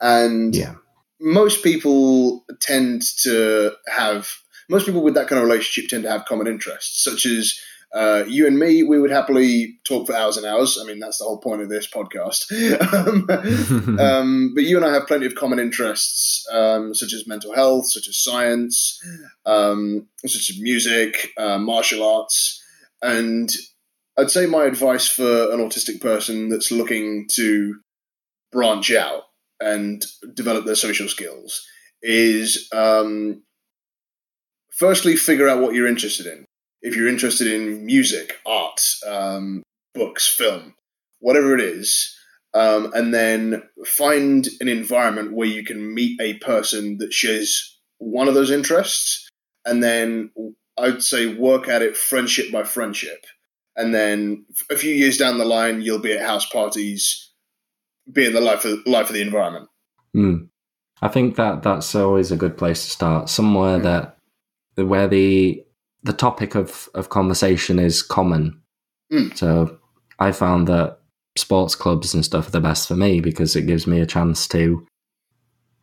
And yeah. most people tend to have most people with that kind of relationship tend to have common interests such as uh, you and me we would happily talk for hours and hours. I mean that's the whole point of this podcast. [LAUGHS] Um, [LAUGHS] um, but you and i have plenty of common interests um, such as mental health such as science um, such as music uh, martial arts. And i'd say my advice for an autistic person that's looking to branch out and develop their social skills is um, firstly figure out what you're interested in. If you're interested in music, art, um, books, film, whatever it is, um, and then find an environment where you can meet a person that shares one of those interests, and then I'd say work at it friendship by friendship. And then a few years down the line, you'll be at house parties, being the life of life of the environment. Mm. I think that that's always a good place to start. Somewhere that where the the topic of, of conversation is common. Mm. So I found that sports clubs and stuff are the best for me because it gives me a chance to,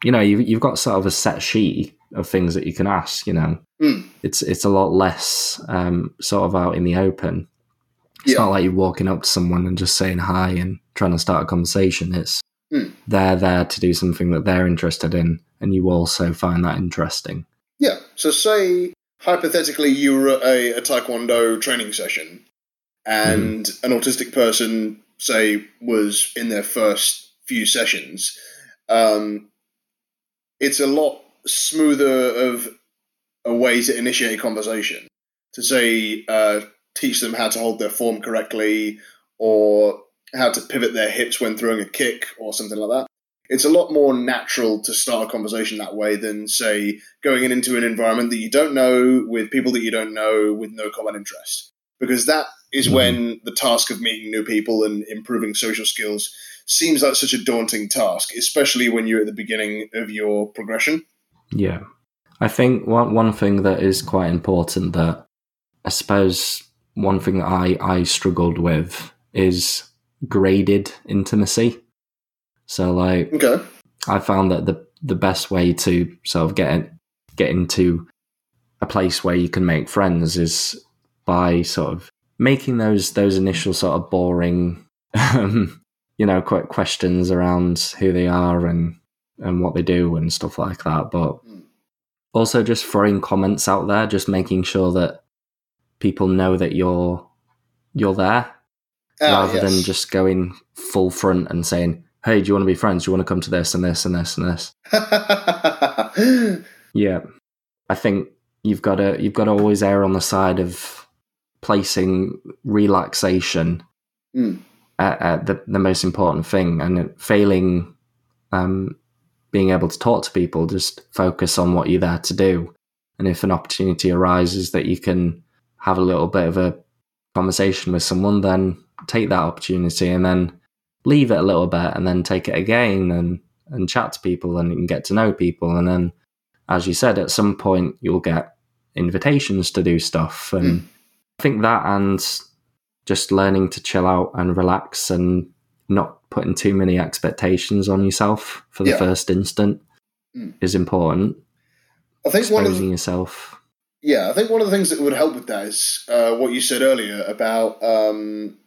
you know, you've you've got sort of a set sheet of things that you can ask. You know, Mm. it's it's a lot less um, sort of out in the open. It's Yeah. not like you're walking up to someone and just saying hi and trying to start a conversation. It's Mm. they're there to do something that they're interested in, and you also find that interesting. Yeah. So say hypothetically you were at a, a taekwondo training session and an autistic person say was in their first few sessions um, it's a lot smoother of a way to initiate a conversation to say uh, teach them how to hold their form correctly or how to pivot their hips when throwing a kick or something like that. It's a lot more natural to start a conversation that way than say going in into an environment that you don't know with people that you don't know with no common interest. Because that is Mhm. when the task of meeting new people and improving social skills seems like such a daunting task especially when you're at the beginning of your progression. Yeah, I think one one thing that is quite important that I suppose one thing that I I struggled with is graded intimacy. So like okay I found that the the best way to sort of get get into a place where you can make friends is by sort of making those those initial sort of boring, um, you know, quick questions around who they are and and what they do and stuff like that. But Mm. also just throwing comments out there, just making sure that people know that you're you're there Ah, rather yes. than just going full front and saying, "Hey, do you want to be friends? Do you want to come to this and this and this and this?" [LAUGHS] Yeah, I think you've got to you've got to always err on the side of placing relaxation Mm. at, at the the most important thing, and failing um, being able to talk to people. Just focus on what you're there to do, and if an opportunity arises that you can have a little bit of a conversation with someone, then take that opportunity and then leave it a little bit and then take it again and and chat to people and you can get to know people and then as you said at some point you'll get invitations to do stuff and Mm. I think that and just learning to chill out and relax and not putting too many expectations on yourself for the Yeah. first instant Mm. is important. I think one of the, Exposing yourself. Yeah, I think one of the things that would help with that is uh, what you said earlier about um,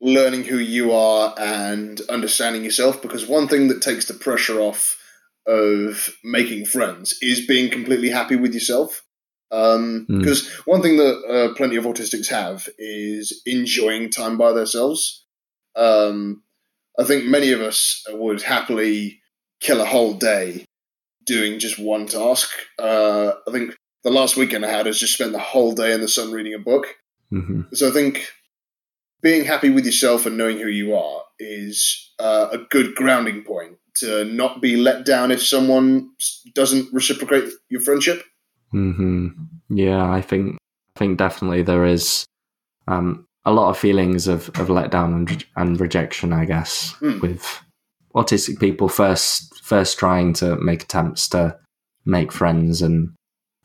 learning who you are and understanding yourself. Because one thing that takes the pressure off of making friends is being completely happy with yourself. Um, Mm. Because one thing that uh, plenty of autistics have is enjoying time by themselves. Um, I think many of us would happily kill a whole day doing just one task. Uh, I think the last weekend I had is just spent the whole day in the sun reading a book. hmm So I think being happy with yourself and knowing who you are is uh, a good grounding point to not be let down if someone doesn't reciprocate your friendship. hmm Yeah, I think I think definitely there is um, a lot of feelings of, of letdown and, re- and rejection. I guess Mm. with autistic people first first trying to make attempts to make friends and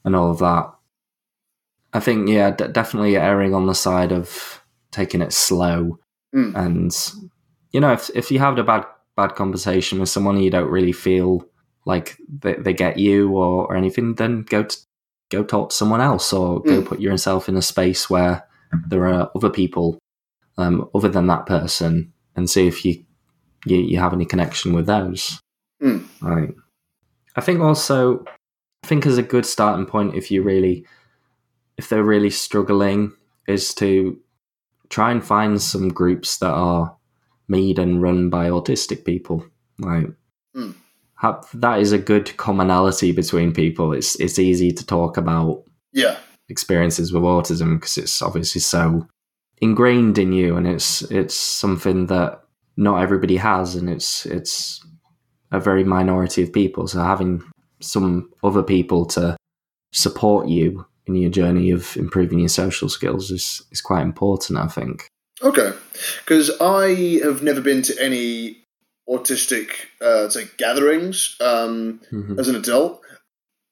and all of that. I think yeah, d- definitely erring on the side of taking it slow Mm. and you know if if you have a bad bad conversation with someone and you don't really feel like they, they get you or, or anything then go to, go talk to someone else or go Mm. put yourself in a space where there are other people um, other than that person and see if you you, you have any connection with those Mm. right i think also i think is a good starting point if you really if they're really struggling is to try and find some groups that are made and run by autistic people like Mm. have, that is a good commonality between people. It's it's easy to talk about Yeah, experiences with autism because it's obviously so ingrained in you and it's it's something that not everybody has and it's it's a very minority of people. So having some other people to support you in your journey of improving your social skills is is quite important i think okay. Because I have never been to any autistic uh, say gatherings um, Mhm. as an adult.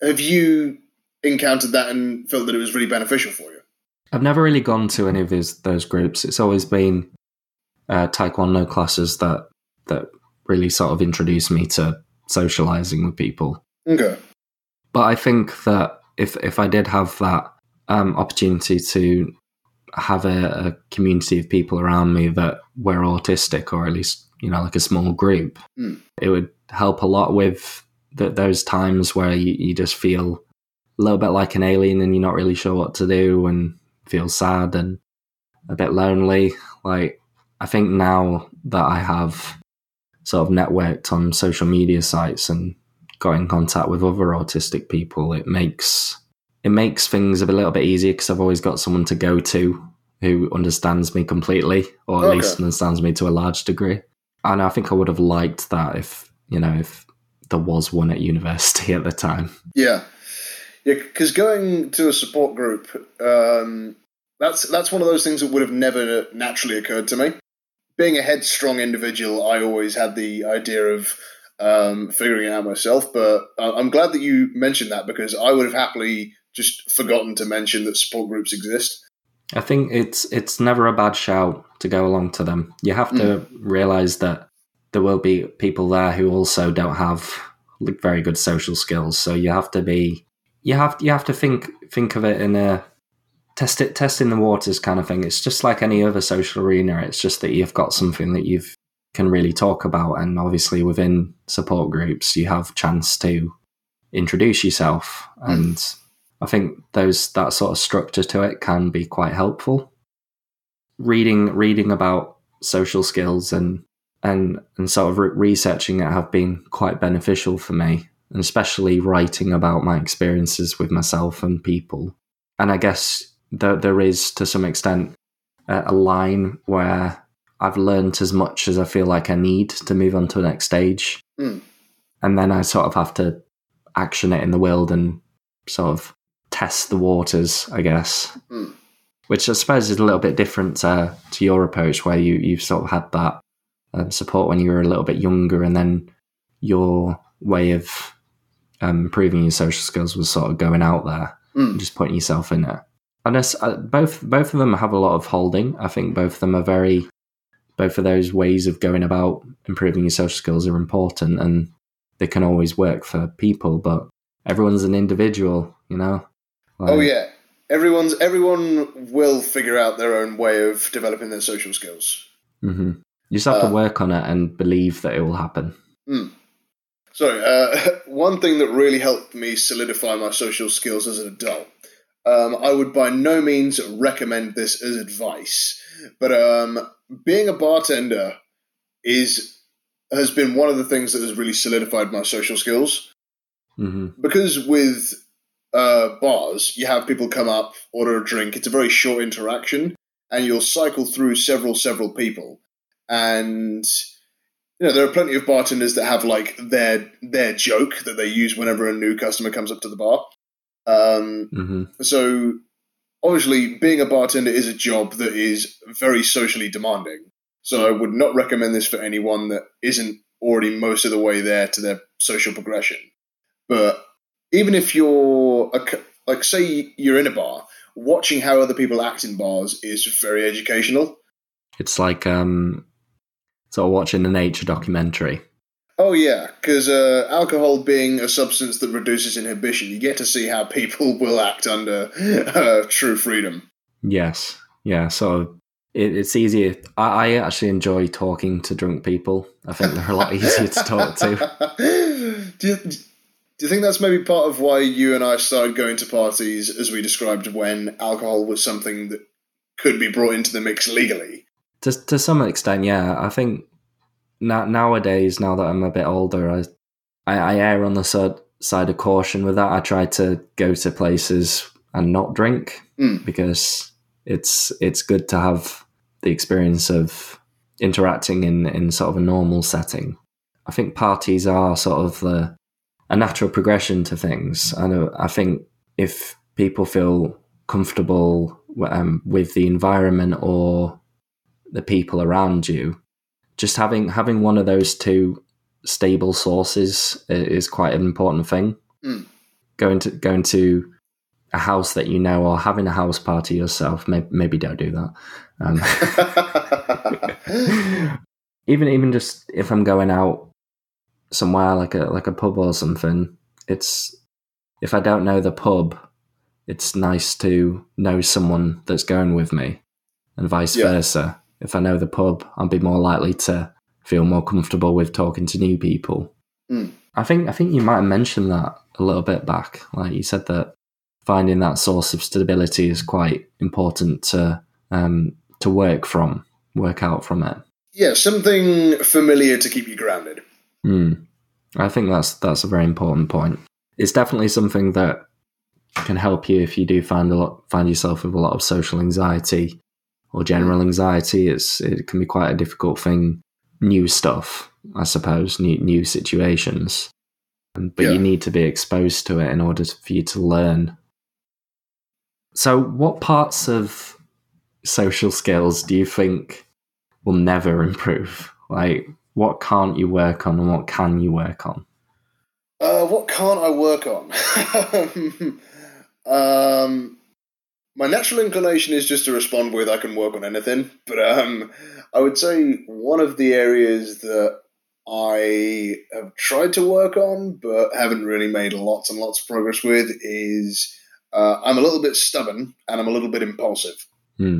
Have you encountered that and felt that it was really beneficial for you? I've never really gone to any of those those groups. It's always been uh, taekwondo classes that that really sort of introduced me to socializing with people. Okay. But I think that if if I did have that um, opportunity to have a, a community of people around me that were autistic, or at least you know like a small group, Mm. it would help a lot with th- those times where you, you just feel a little bit like an alien and you're not really sure what to do and feel sad and a bit lonely. Like I think now that I have sort of networked on social media sites and got in contact with other autistic people, it makes it makes things a little bit easier because I've always got someone to go to who understands me completely, or at Okay. least understands me to a large degree. And I think I would have liked that if you know if there was one at university [LAUGHS] at the time. Yeah, yeah. Because going to a support group, um, that's that's one of those things that would have never naturally occurred to me. Being a headstrong individual, I always had the idea of um, figuring it out myself. But I- I'm glad that you mentioned that because I would have happily just forgotten to mention that support groups exist. I think it's it's never a bad shout to go along to them. You have to realize that there will be people there who also don't have like, very good social skills. So you have to be you have you have to think think of it in a test it testing the waters kind of thing. It's just like any other social arena. It's just that you've got something that you've can really talk about, and obviously within support groups, you have chance to introduce yourself hmm. and. I think those that sort of structure to it can be quite helpful. Reading reading about social skills and and and sort of re- researching it have been quite beneficial for me, and especially writing about my experiences with myself and people. And I guess there, there is to some extent a, a line where I've learnt as much as I feel like I need to move on to the next stage, Mm. and then I sort of have to action it in the world and sort of test the waters, I guess. Mm. Which I suppose is a little bit different uh, to your approach, where you you've sort of had that um, support when you were a little bit younger, and then your way of um, improving your social skills was sort of going out there Mm. and just putting yourself in it. And uh both both of them have a lot of holding. I think both of them are very both of those ways of going about improving your social skills are important, and they can always work for people. But everyone's an individual, you know. Like- Oh yeah, everyone's everyone will figure out their own way of developing their social skills. hmm You just have to Uh, work on it and believe that it will happen. Sorry, uh, [LAUGHS] one thing that really helped me solidify my social skills as an adult. Um, I would by no means recommend this as advice, but um, being a bartender is has been one of the things that has really solidified my social skills. hmm because with uh, bars, you have people come up, order a drink. It's a very short interaction, and you'll cycle through several, several people. And you know there are plenty of bartenders that have like their their joke that they use whenever a new customer comes up to the bar. Um, hmm so obviously, being a bartender is a job that is very socially demanding. So I would not recommend this for anyone that isn't already most of the way there to their social progression. But even if you're a, like, say you're in a bar, watching how other people act in bars is very educational. It's like um, sort of watching a nature documentary. Oh yeah, because uh, alcohol being a substance that reduces inhibition, you get to see how people [LAUGHS] will act under uh, true freedom. Yes, yeah. So it, it's easier. I, I actually enjoy talking to drunk people. I think they're a lot easier to talk to. [LAUGHS] do, you, do you think that's maybe part of why you and I started going to parties, as we described, when alcohol was something that could be brought into the mix legally? To to some extent, yeah. I think now nowadays, now that I'm a bit older, I I, I err on the side side of caution with that. I try to go to places and not drink Mm. because it's it's good to have the experience of interacting in in sort of a normal setting. I think parties are sort of the a natural progression to things. I. I think if people feel comfortable um, with the environment or the people around you, just having having one of those two stable sources is quite an important thing. Mm. Going to going to a house that you know, or having a house party yourself, maybe, maybe don't do that. Um, [LAUGHS] even even just if I'm going out somewhere like a like a pub or something, it's if I don't know the pub, it's nice to know someone that's going with me, and vice Yeah. versa. If I know the pub, I'll be more likely to feel more comfortable with talking to new people. Mm. I think I think you might have mentioned that a little bit back. Like you said that finding that source of stability is quite important to um, to work from, work out from it. yeah, something familiar to keep you grounded. Mm. I think that's that's a very important point. It's definitely something that can help you if you do find a lot find yourself with a lot of social anxiety or general anxiety. It's it can be quite a difficult thing. New stuff, I suppose, new new situations, but Yeah. you need to be exposed to it in order for you to learn. So, what parts of social skills do you think will never improve? Like, what can't you work on and what can you work on? Uh, what can't I work on? [LAUGHS] um, my natural inclination is just to respond with "I can work on anything," but um, I would say one of the areas that I have tried to work on but haven't really made lots and lots of progress with is uh, I'm a little bit stubborn and I'm a little bit impulsive Hmm.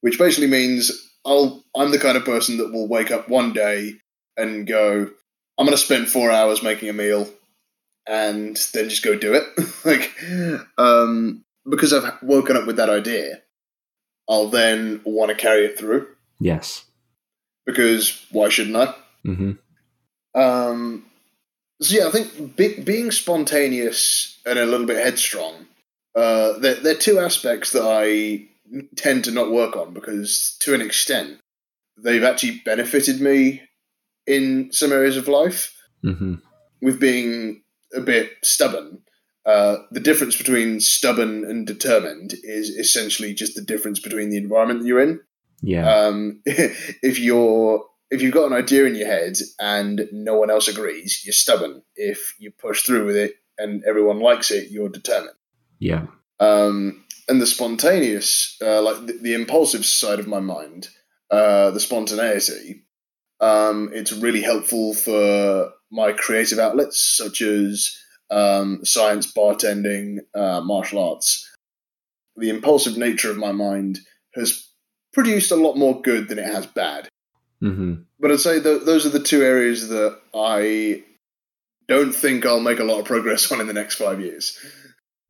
which basically means I'll I'm the kind of person that will wake up one day and go, I'm going to spend four hours making a meal, and then just go do it. [LAUGHS] like, um, because I've woken up with that idea, I'll then want to carry it through. Yes. Because why shouldn't I? hmm Um, so yeah, I think be, being spontaneous and a little bit headstrong uh, they're, they're two aspects that I tend to not work on because, to an extent, they've actually benefited me in some areas of life hmm with being a bit stubborn. Uh, the difference between stubborn and determined is essentially just the difference between the environment that you're in. Yeah. Um, [LAUGHS] if you're if you've got an idea in your head and no one else agrees, you're stubborn. If you push through with it and everyone likes it, you're determined. yeah. Um, and the spontaneous, uh, like the, the impulsive side of my mind, uh, the spontaneity, um, it's really helpful for my creative outlets such as um, science, bartending, uh, martial arts. The impulsive nature of my mind has produced a lot more good than it has bad. hmm But I'd say th- those are the two areas that I don't think I'll make a lot of progress on in the next five years.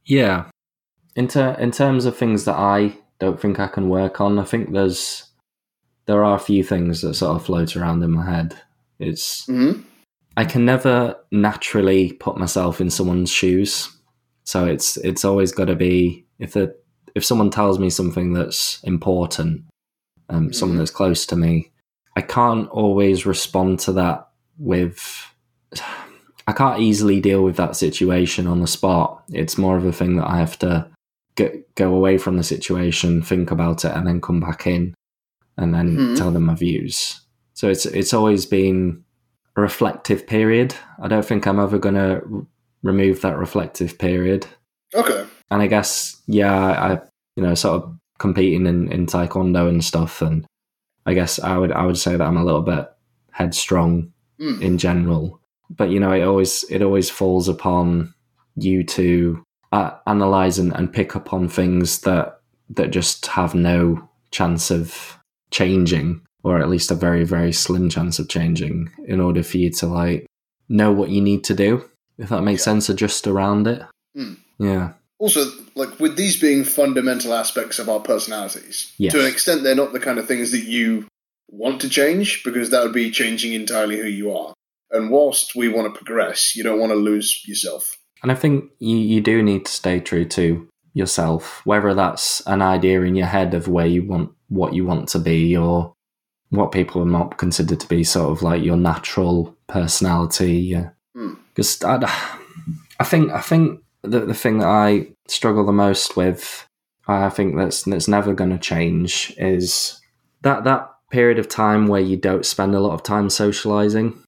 Yeah. In ter- in terms of things that I don't think I can work on, I think there's there are a few things that sort of float around in my head. It's hmm I can never naturally put myself in someone's shoes. So it's it's always got to be if the if someone tells me something that's important, um, someone Mhm. that's close to me, I can't always respond to that with. [SIGHS] I can't easily deal with that situation on the spot. It's more of a thing that I have to get, go away from the situation, think about it, and then come back in, and then Mhm. tell them my views. So it's it's always been reflective period. I don't think I'm ever going to r- remove that reflective period. Okay. And I guess, yeah, I, you know, sort of competing in, in taekwondo and stuff. And I guess I would, I would say that I'm a little bit headstrong Mm. in general. But, you know, it always, it always falls upon you to uh, analyze and, and pick up on things that, that just have no chance of changing or at least a very, very slim chance of changing in order for you to like know what you need to do. If that makes Yeah. sense, adjust around it. Mm. Yeah. Also, like with these being fundamental aspects of our personalities, Yes. to an extent, they're not the kind of things that you want to change because that would be changing entirely who you are. And whilst we want to progress, you don't want to lose yourself. And I think you, you do need to stay true to yourself, whether that's an idea in your head of where you want what you want to be or what people not consider to be sort of like your natural personality. Because hmm. I, I think I think the the thing that I struggle the most with, I think that's that's never going to change is that that period of time where you don't spend a lot of time socializing,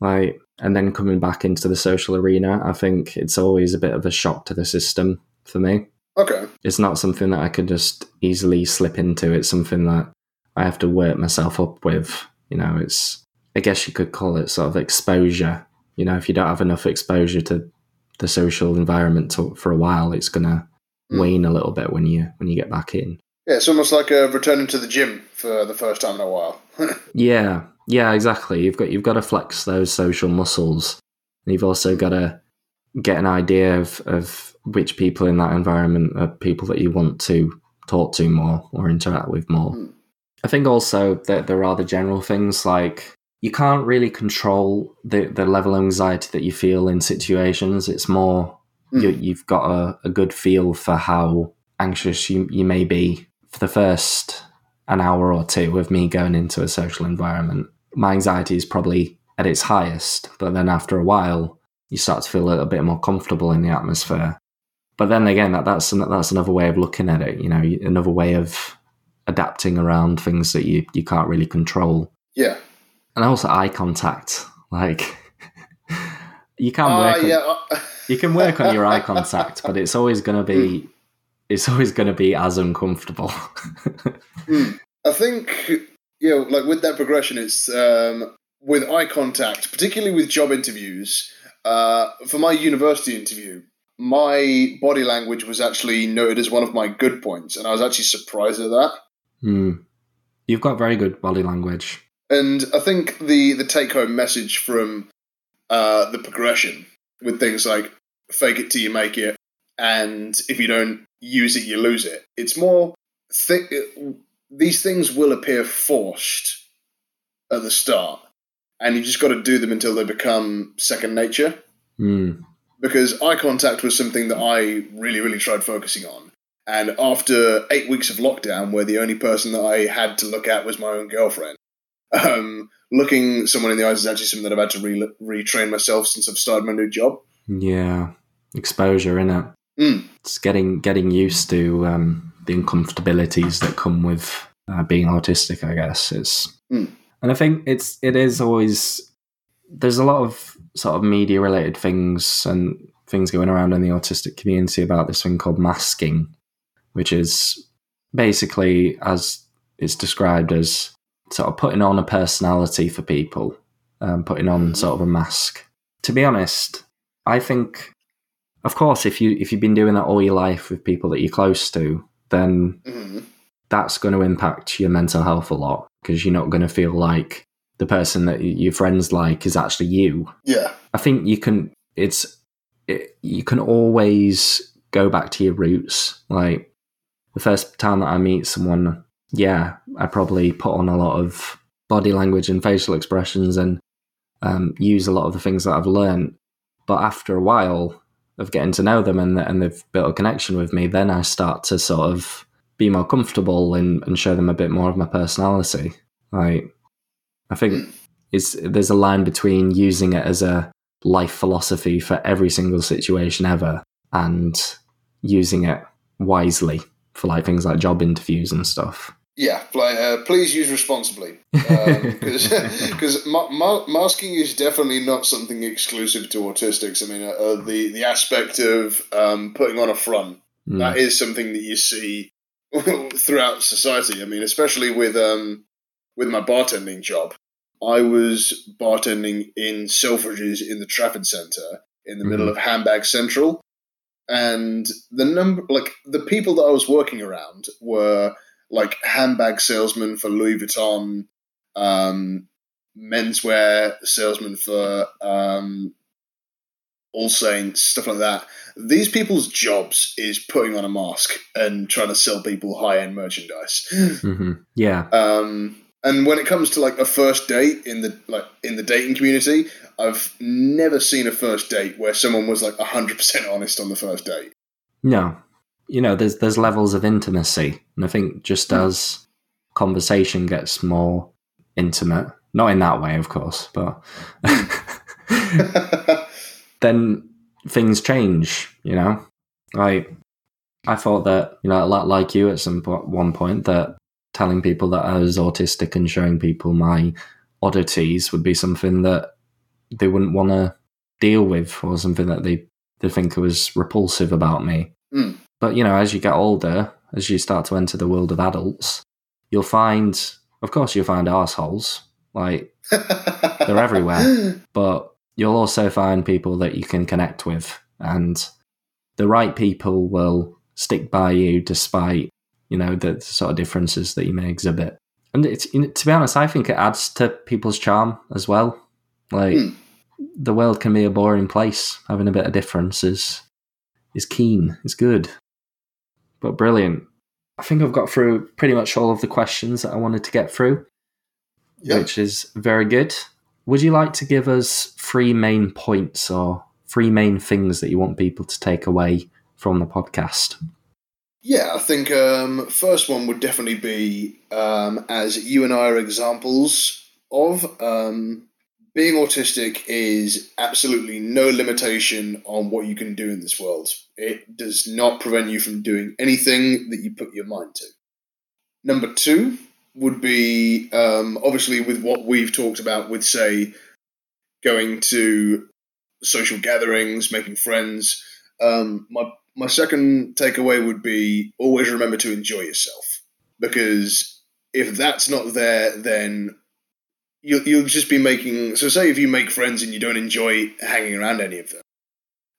like and then coming back into the social arena. I think it's always a bit of a shock to the system for me. Okay. It's not something that I could just easily slip into. It's something that I have to work myself up with. You know, it's I guess you could call it sort of exposure. You know, if you don't have enough exposure to the social environment to, for a while, it's gonna Mm. wane a little bit when you when you get back in. Yeah, it's almost like uh, returning to the gym for the first time in a while. [LAUGHS] Yeah, yeah, exactly. You've got you've got to flex those social muscles. And you've also got to get an idea of of which people in that environment are people that you want to talk to more or interact with more. Hmm. I think also that there are the general things like you can't really control the the level of anxiety that you feel in situations. It's more Hmm. you, you've got a, a good feel for how anxious you, you may be for the first an hour or two of me going into a social environment. My anxiety is probably at its highest, but then after a while, you start to feel a little bit more comfortable in the atmosphere. But then again, that, that's an, that's another way of looking at it. You know, another way of adapting around things that you you can't really control, yeah. and also eye contact. Like [LAUGHS] you can Uh, work on, yeah. uh, [LAUGHS] you can work on your eye contact, but it's always going to be it's always to be as uncomfortable. [LAUGHS] Hmm. I think you know, like with that progression, it's um, with eye contact, particularly with job interviews. Uh, for my university interview, my body language was actually noted as one of my good points, and I was actually surprised at that. Hmm. You've got very good body language. And I think the the take home message from uh, the progression with things like fake it till you make it, and if you don't use it, you lose it. It's more thi- these things will appear forced at the start, and you just got to do them until they become second nature. Hmm. because eye contact was something that I really, really tried focusing on. And after eight weeks of lockdown, where the only person that I had to look at was my own girlfriend, um, looking someone in the eyes is actually something that I've had to re- retrain myself since I've started my new job. Yeah, exposure in it. Mm. It's getting getting used to um, the uncomfortabilities that come with uh, being autistic. I guess it's, Mm. and I think it's it is always there's a lot of sort of media related things and things going around in the autistic community about this thing called masking, which is basically as it's described as sort of putting on a personality for people, um, putting on sort of a mask. To be honest, I think, of course, if you if you've been doing that all your life with people that you're close to, then Mhm. that's going to impact your mental health a lot because you're not going to feel like the person that your friends like is actually you. Yeah. I think you can. It's it, you can always go back to your roots. Like the first time that I meet someone, yeah, I probably put on a lot of body language and facial expressions and um, use a lot of the things that I've learned. But after a while of getting to know them and and they've built a connection with me, then I start to sort of be more comfortable and, and show them a bit more of my personality. Like I think it's there's a line between using it as a life philosophy for every single situation ever and using it wisely for like things like job interviews and stuff. Yeah, like, uh, please use responsibly, [LAUGHS] because [LAUGHS] ma- ma- masking is definitely not something exclusive to autistics. I mean, uh, uh, the the aspect of um, putting on a front Mm. that is something that you see [LAUGHS] throughout society. I mean, especially with um, with my bartending job, I was bartending in Selfridges in the Trafford Centre in the middle Mhm. of Handbag Central, and the number, like the people that I was working around were like handbag salesmen for Louis Vuitton, um, menswear salesmen for um, All Saints, stuff like that. These people's jobs is putting on a mask and trying to sell people high end merchandise. hmm Yeah. Um, and when it comes to like a first date in the like in the dating community, I've never seen a first date where someone was like hundred percent honest on the first date. No. You know, there's there's levels of intimacy. And I think just Hmm. as conversation gets more intimate, not in that way, of course, but [LAUGHS] [LAUGHS] then things change, you know? Like, I thought that, you know, li- like you at some po- one point, that telling people that I was autistic and showing people my oddities would be something that they wouldn't want to deal with or something that they, they think was repulsive about me. Mm. But, you know, as you get older, as you start to enter the world of adults, you'll find, of course, you'll find assholes. Like, [LAUGHS] They're everywhere. but you'll also find people that you can connect with and the right people will stick by you despite you know the sort of differences that you may exhibit and it's you know, to be honest i think it adds to people's charm as well like Hmm. the world can be a boring place having a bit of difference is is keen is good but brilliant i think i've got through pretty much all of the questions that i wanted to get through Yeah. which is very good. Would you like to give us three main points or three main things that you want people to take away from the podcast? Yeah, I think um, first one would definitely be um, as you and I are examples of um, being autistic is absolutely no limitation on what you can do in this world. It does not prevent you from doing anything that you put your mind to. Number two would be um, obviously with what we've talked about with say going to social gatherings, making friends. Um, my my second takeaway would be always remember to enjoy yourself because if that's not there, then you'll you'll just be making. So say if you make friends and you don't enjoy hanging around any of them,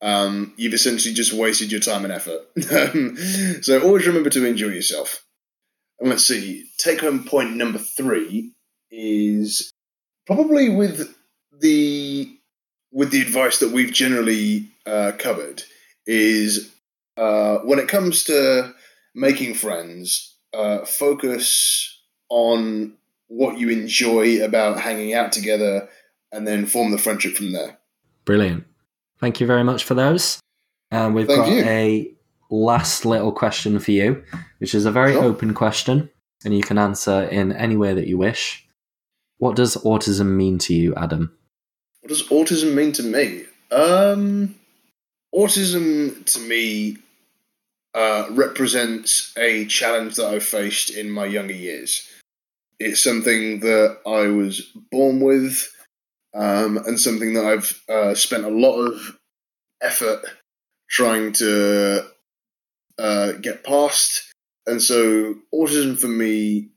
um, you've essentially just wasted your time and effort. [LAUGHS] So always remember to enjoy yourself. And let's see, take home point number three is probably with the with the advice that we've generally uh, covered is uh, when it comes to making friends, uh, focus on what you enjoy about hanging out together, and then form the friendship from there. Brilliant. Thank you very much for those. And we've Thank got you. a last little question for you, which is a very Sure. open question, and you can answer in any way that you wish. What does autism mean to you, Adam? What does autism mean to me? Um, autism to me uh, represents a challenge that I've faced in my younger years. It's something that I was born with, um, and something that I've uh, spent a lot of effort trying to uh, get past. And so, autism for me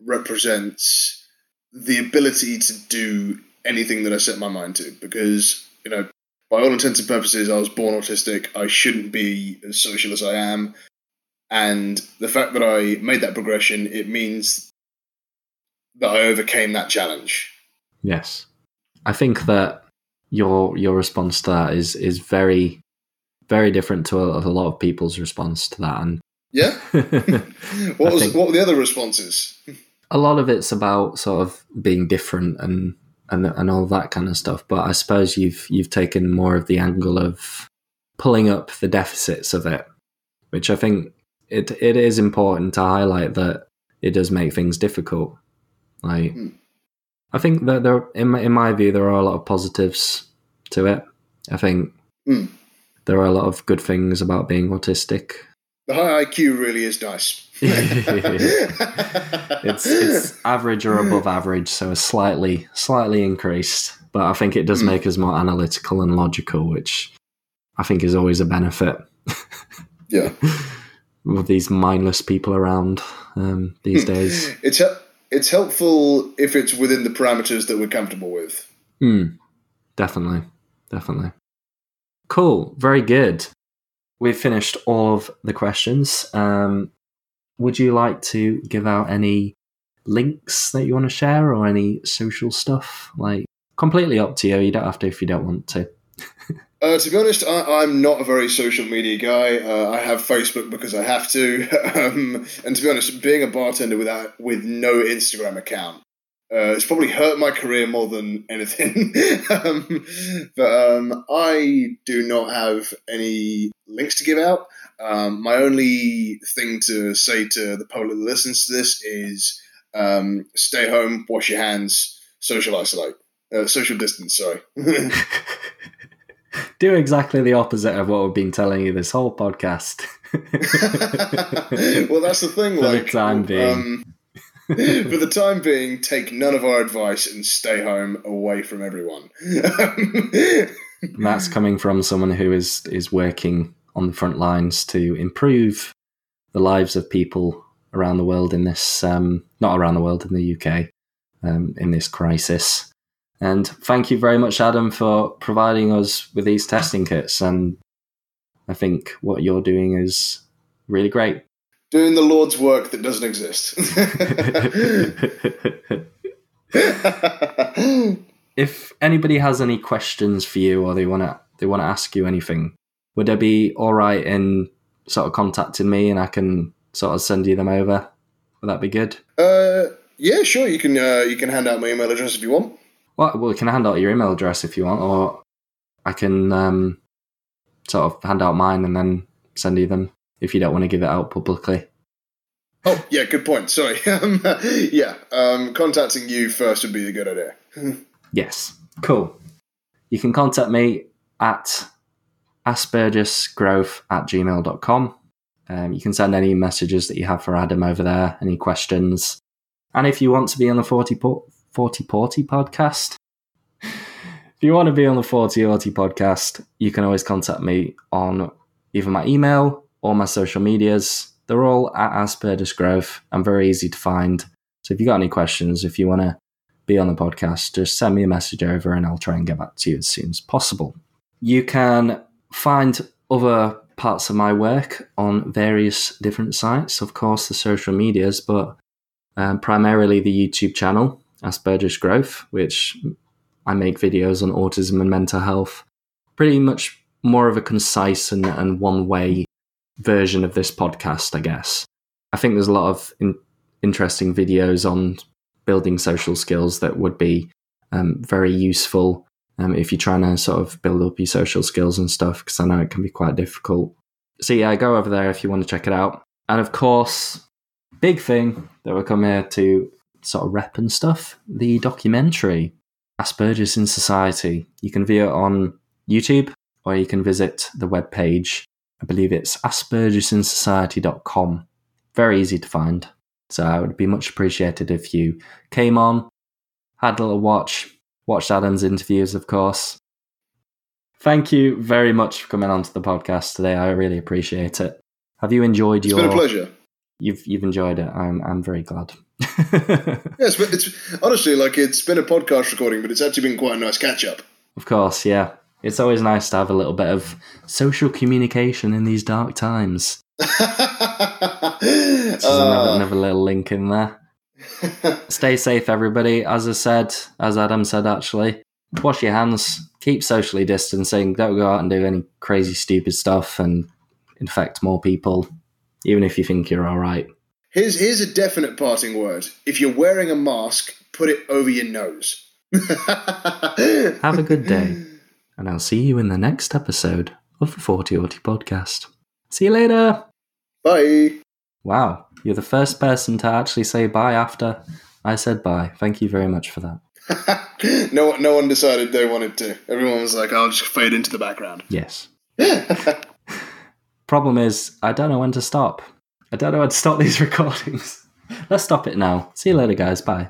represents the ability to do anything that I set my mind to because, you know, by all intents and purposes, I was born autistic. I shouldn't be as social as I am. And the fact that I made that progression, it means that I overcame that challenge. Yes. I think that your your response to that is is very very different to a, a lot of people's response to that and Yeah? [LAUGHS] What was think- what were the other responses? a lot of it's about sort of being different and and and all that kind of stuff. But I suppose you've you've taken more of the angle of pulling up the deficits of it, which I think it it is important to highlight that it does make things difficult. Like Hmm. I think that there in my, in my view there are a lot of positives to it. I think Hmm. there are a lot of good things about being autistic. The high IQ really is nice. [LAUGHS] it's it's average or above average, so it's slightly slightly increased. But I think it does Mm. make us more analytical and logical, which I think is always a benefit yeah. [LAUGHS] with these mindless people around um, these days. It's it's helpful if it's within the parameters that we're comfortable with. Hmm. Definitely, definitely. Cool. Very good. We've finished all of the questions. Um, would you like to give out any links that you want to share or any social stuff? Like, completely up to you. You don't have to if you don't want to. [LAUGHS] Uh, to be honest, I, I'm not a very social media guy. Uh, I have Facebook because I have to, [LAUGHS] um, and to be honest, being a bartender without with no Instagram account, uh, it's probably hurt my career more than anything. [LAUGHS] um, but um, I do not have any links to give out. Um, my only thing to say to the public that listens to this is um, stay home, wash your hands, social isolate, uh, social distance. Sorry. [LAUGHS] Do exactly the opposite of what we've been telling you this whole podcast. [LAUGHS] well, that's the thing. For the like, time being. [LAUGHS] for the time being, take none of our advice and stay home, away from everyone. [LAUGHS] That's coming from someone who is is working on the front lines to improve the lives of people around the world in this um, not around the world in the UK um, in this crisis. And thank you very much, Adam, for providing us with these testing kits. And I think what you're doing is really great. Doing the Lord's work that doesn't exist. [LAUGHS] if anybody has any questions for you or they want to they want to ask you anything, would they be all right in sort of contacting me and I can sort of send you them over? Would that be good? uh, yeah, sure. You can uh, you can hand out my email address if you want. Well, well, we can hand out your email address if you want, or I can um, sort of hand out mine and then send you them if you don't want to give it out publicly. Oh, yeah, good point. Sorry. [LAUGHS] Um, yeah, um, contacting you first would be a good idea. [LAUGHS] Yes. Cool. You can contact me at aspergersgrowth at gmail.com. Um, you can send any messages that you have for Adam over there, any questions. And if you want to be on the 40, po- 40 Porty podcast, [LAUGHS] if you want to be on the 40 Orty podcast, you can always contact me on either my email or my social medias. They're all at Asperger's Growth. I'm very easy to find. So if you got any questions, if you want to be on the podcast, just send me a message over and I'll try and get back to you as soon as possible. You can find other parts of my work on various different sites, of course, the social medias, but um, primarily the YouTube channel, Asperger's Growth, which I make videos on autism and mental health. Pretty much more of a concise and, and one way version of this podcast, I guess. I think there's a lot of in, interesting videos on building social skills that would be um, very useful um, if you're trying to sort of build up your social skills and stuff, because I know it can be quite difficult. So yeah, go over there if you want to check it out. And of course, big thing that we come here to sort of rep and stuff, the documentary Asperger's in Society. You can view it on YouTube or you can visit the webpage. I believe it's aspergersinsociety.com. Very easy to find. So I would be much appreciated if you came on, had a little watch, watched Adam's interviews, of course. Thank you very much for coming onto the podcast today. I really appreciate it. Have you enjoyed It's your? It's been a pleasure. You've you've enjoyed it. I'm I'm very glad. [LAUGHS] Yes, but it's honestly like it's been a podcast recording, but it's actually been quite a nice catch up. of course, yeah. It's always nice to have a little bit of social communication in these dark times. [LAUGHS] There's another, uh, another little link in there. [LAUGHS] Stay safe, everybody. As I said, as Adam said, actually, wash your hands, keep socially distancing, don't go out and do any crazy, stupid stuff and infect more people, even if you think you're all right. here's here's a definite parting word. If you're wearing a mask, put it over your nose. [LAUGHS] Have a good day, and I'll see you in the next episode of the 40 Auti podcast. See you later. Bye. Wow, you're the first person to actually say bye after I said bye. Thank you very much for that. [LAUGHS] no, no one decided they wanted to. Everyone was like, "I'll just fade into the background." Yes. [LAUGHS] Problem is, I don't know when to stop. I don't know when to stop these [LAUGHS] recordings. Let's stop it now. See you later, guys. Bye.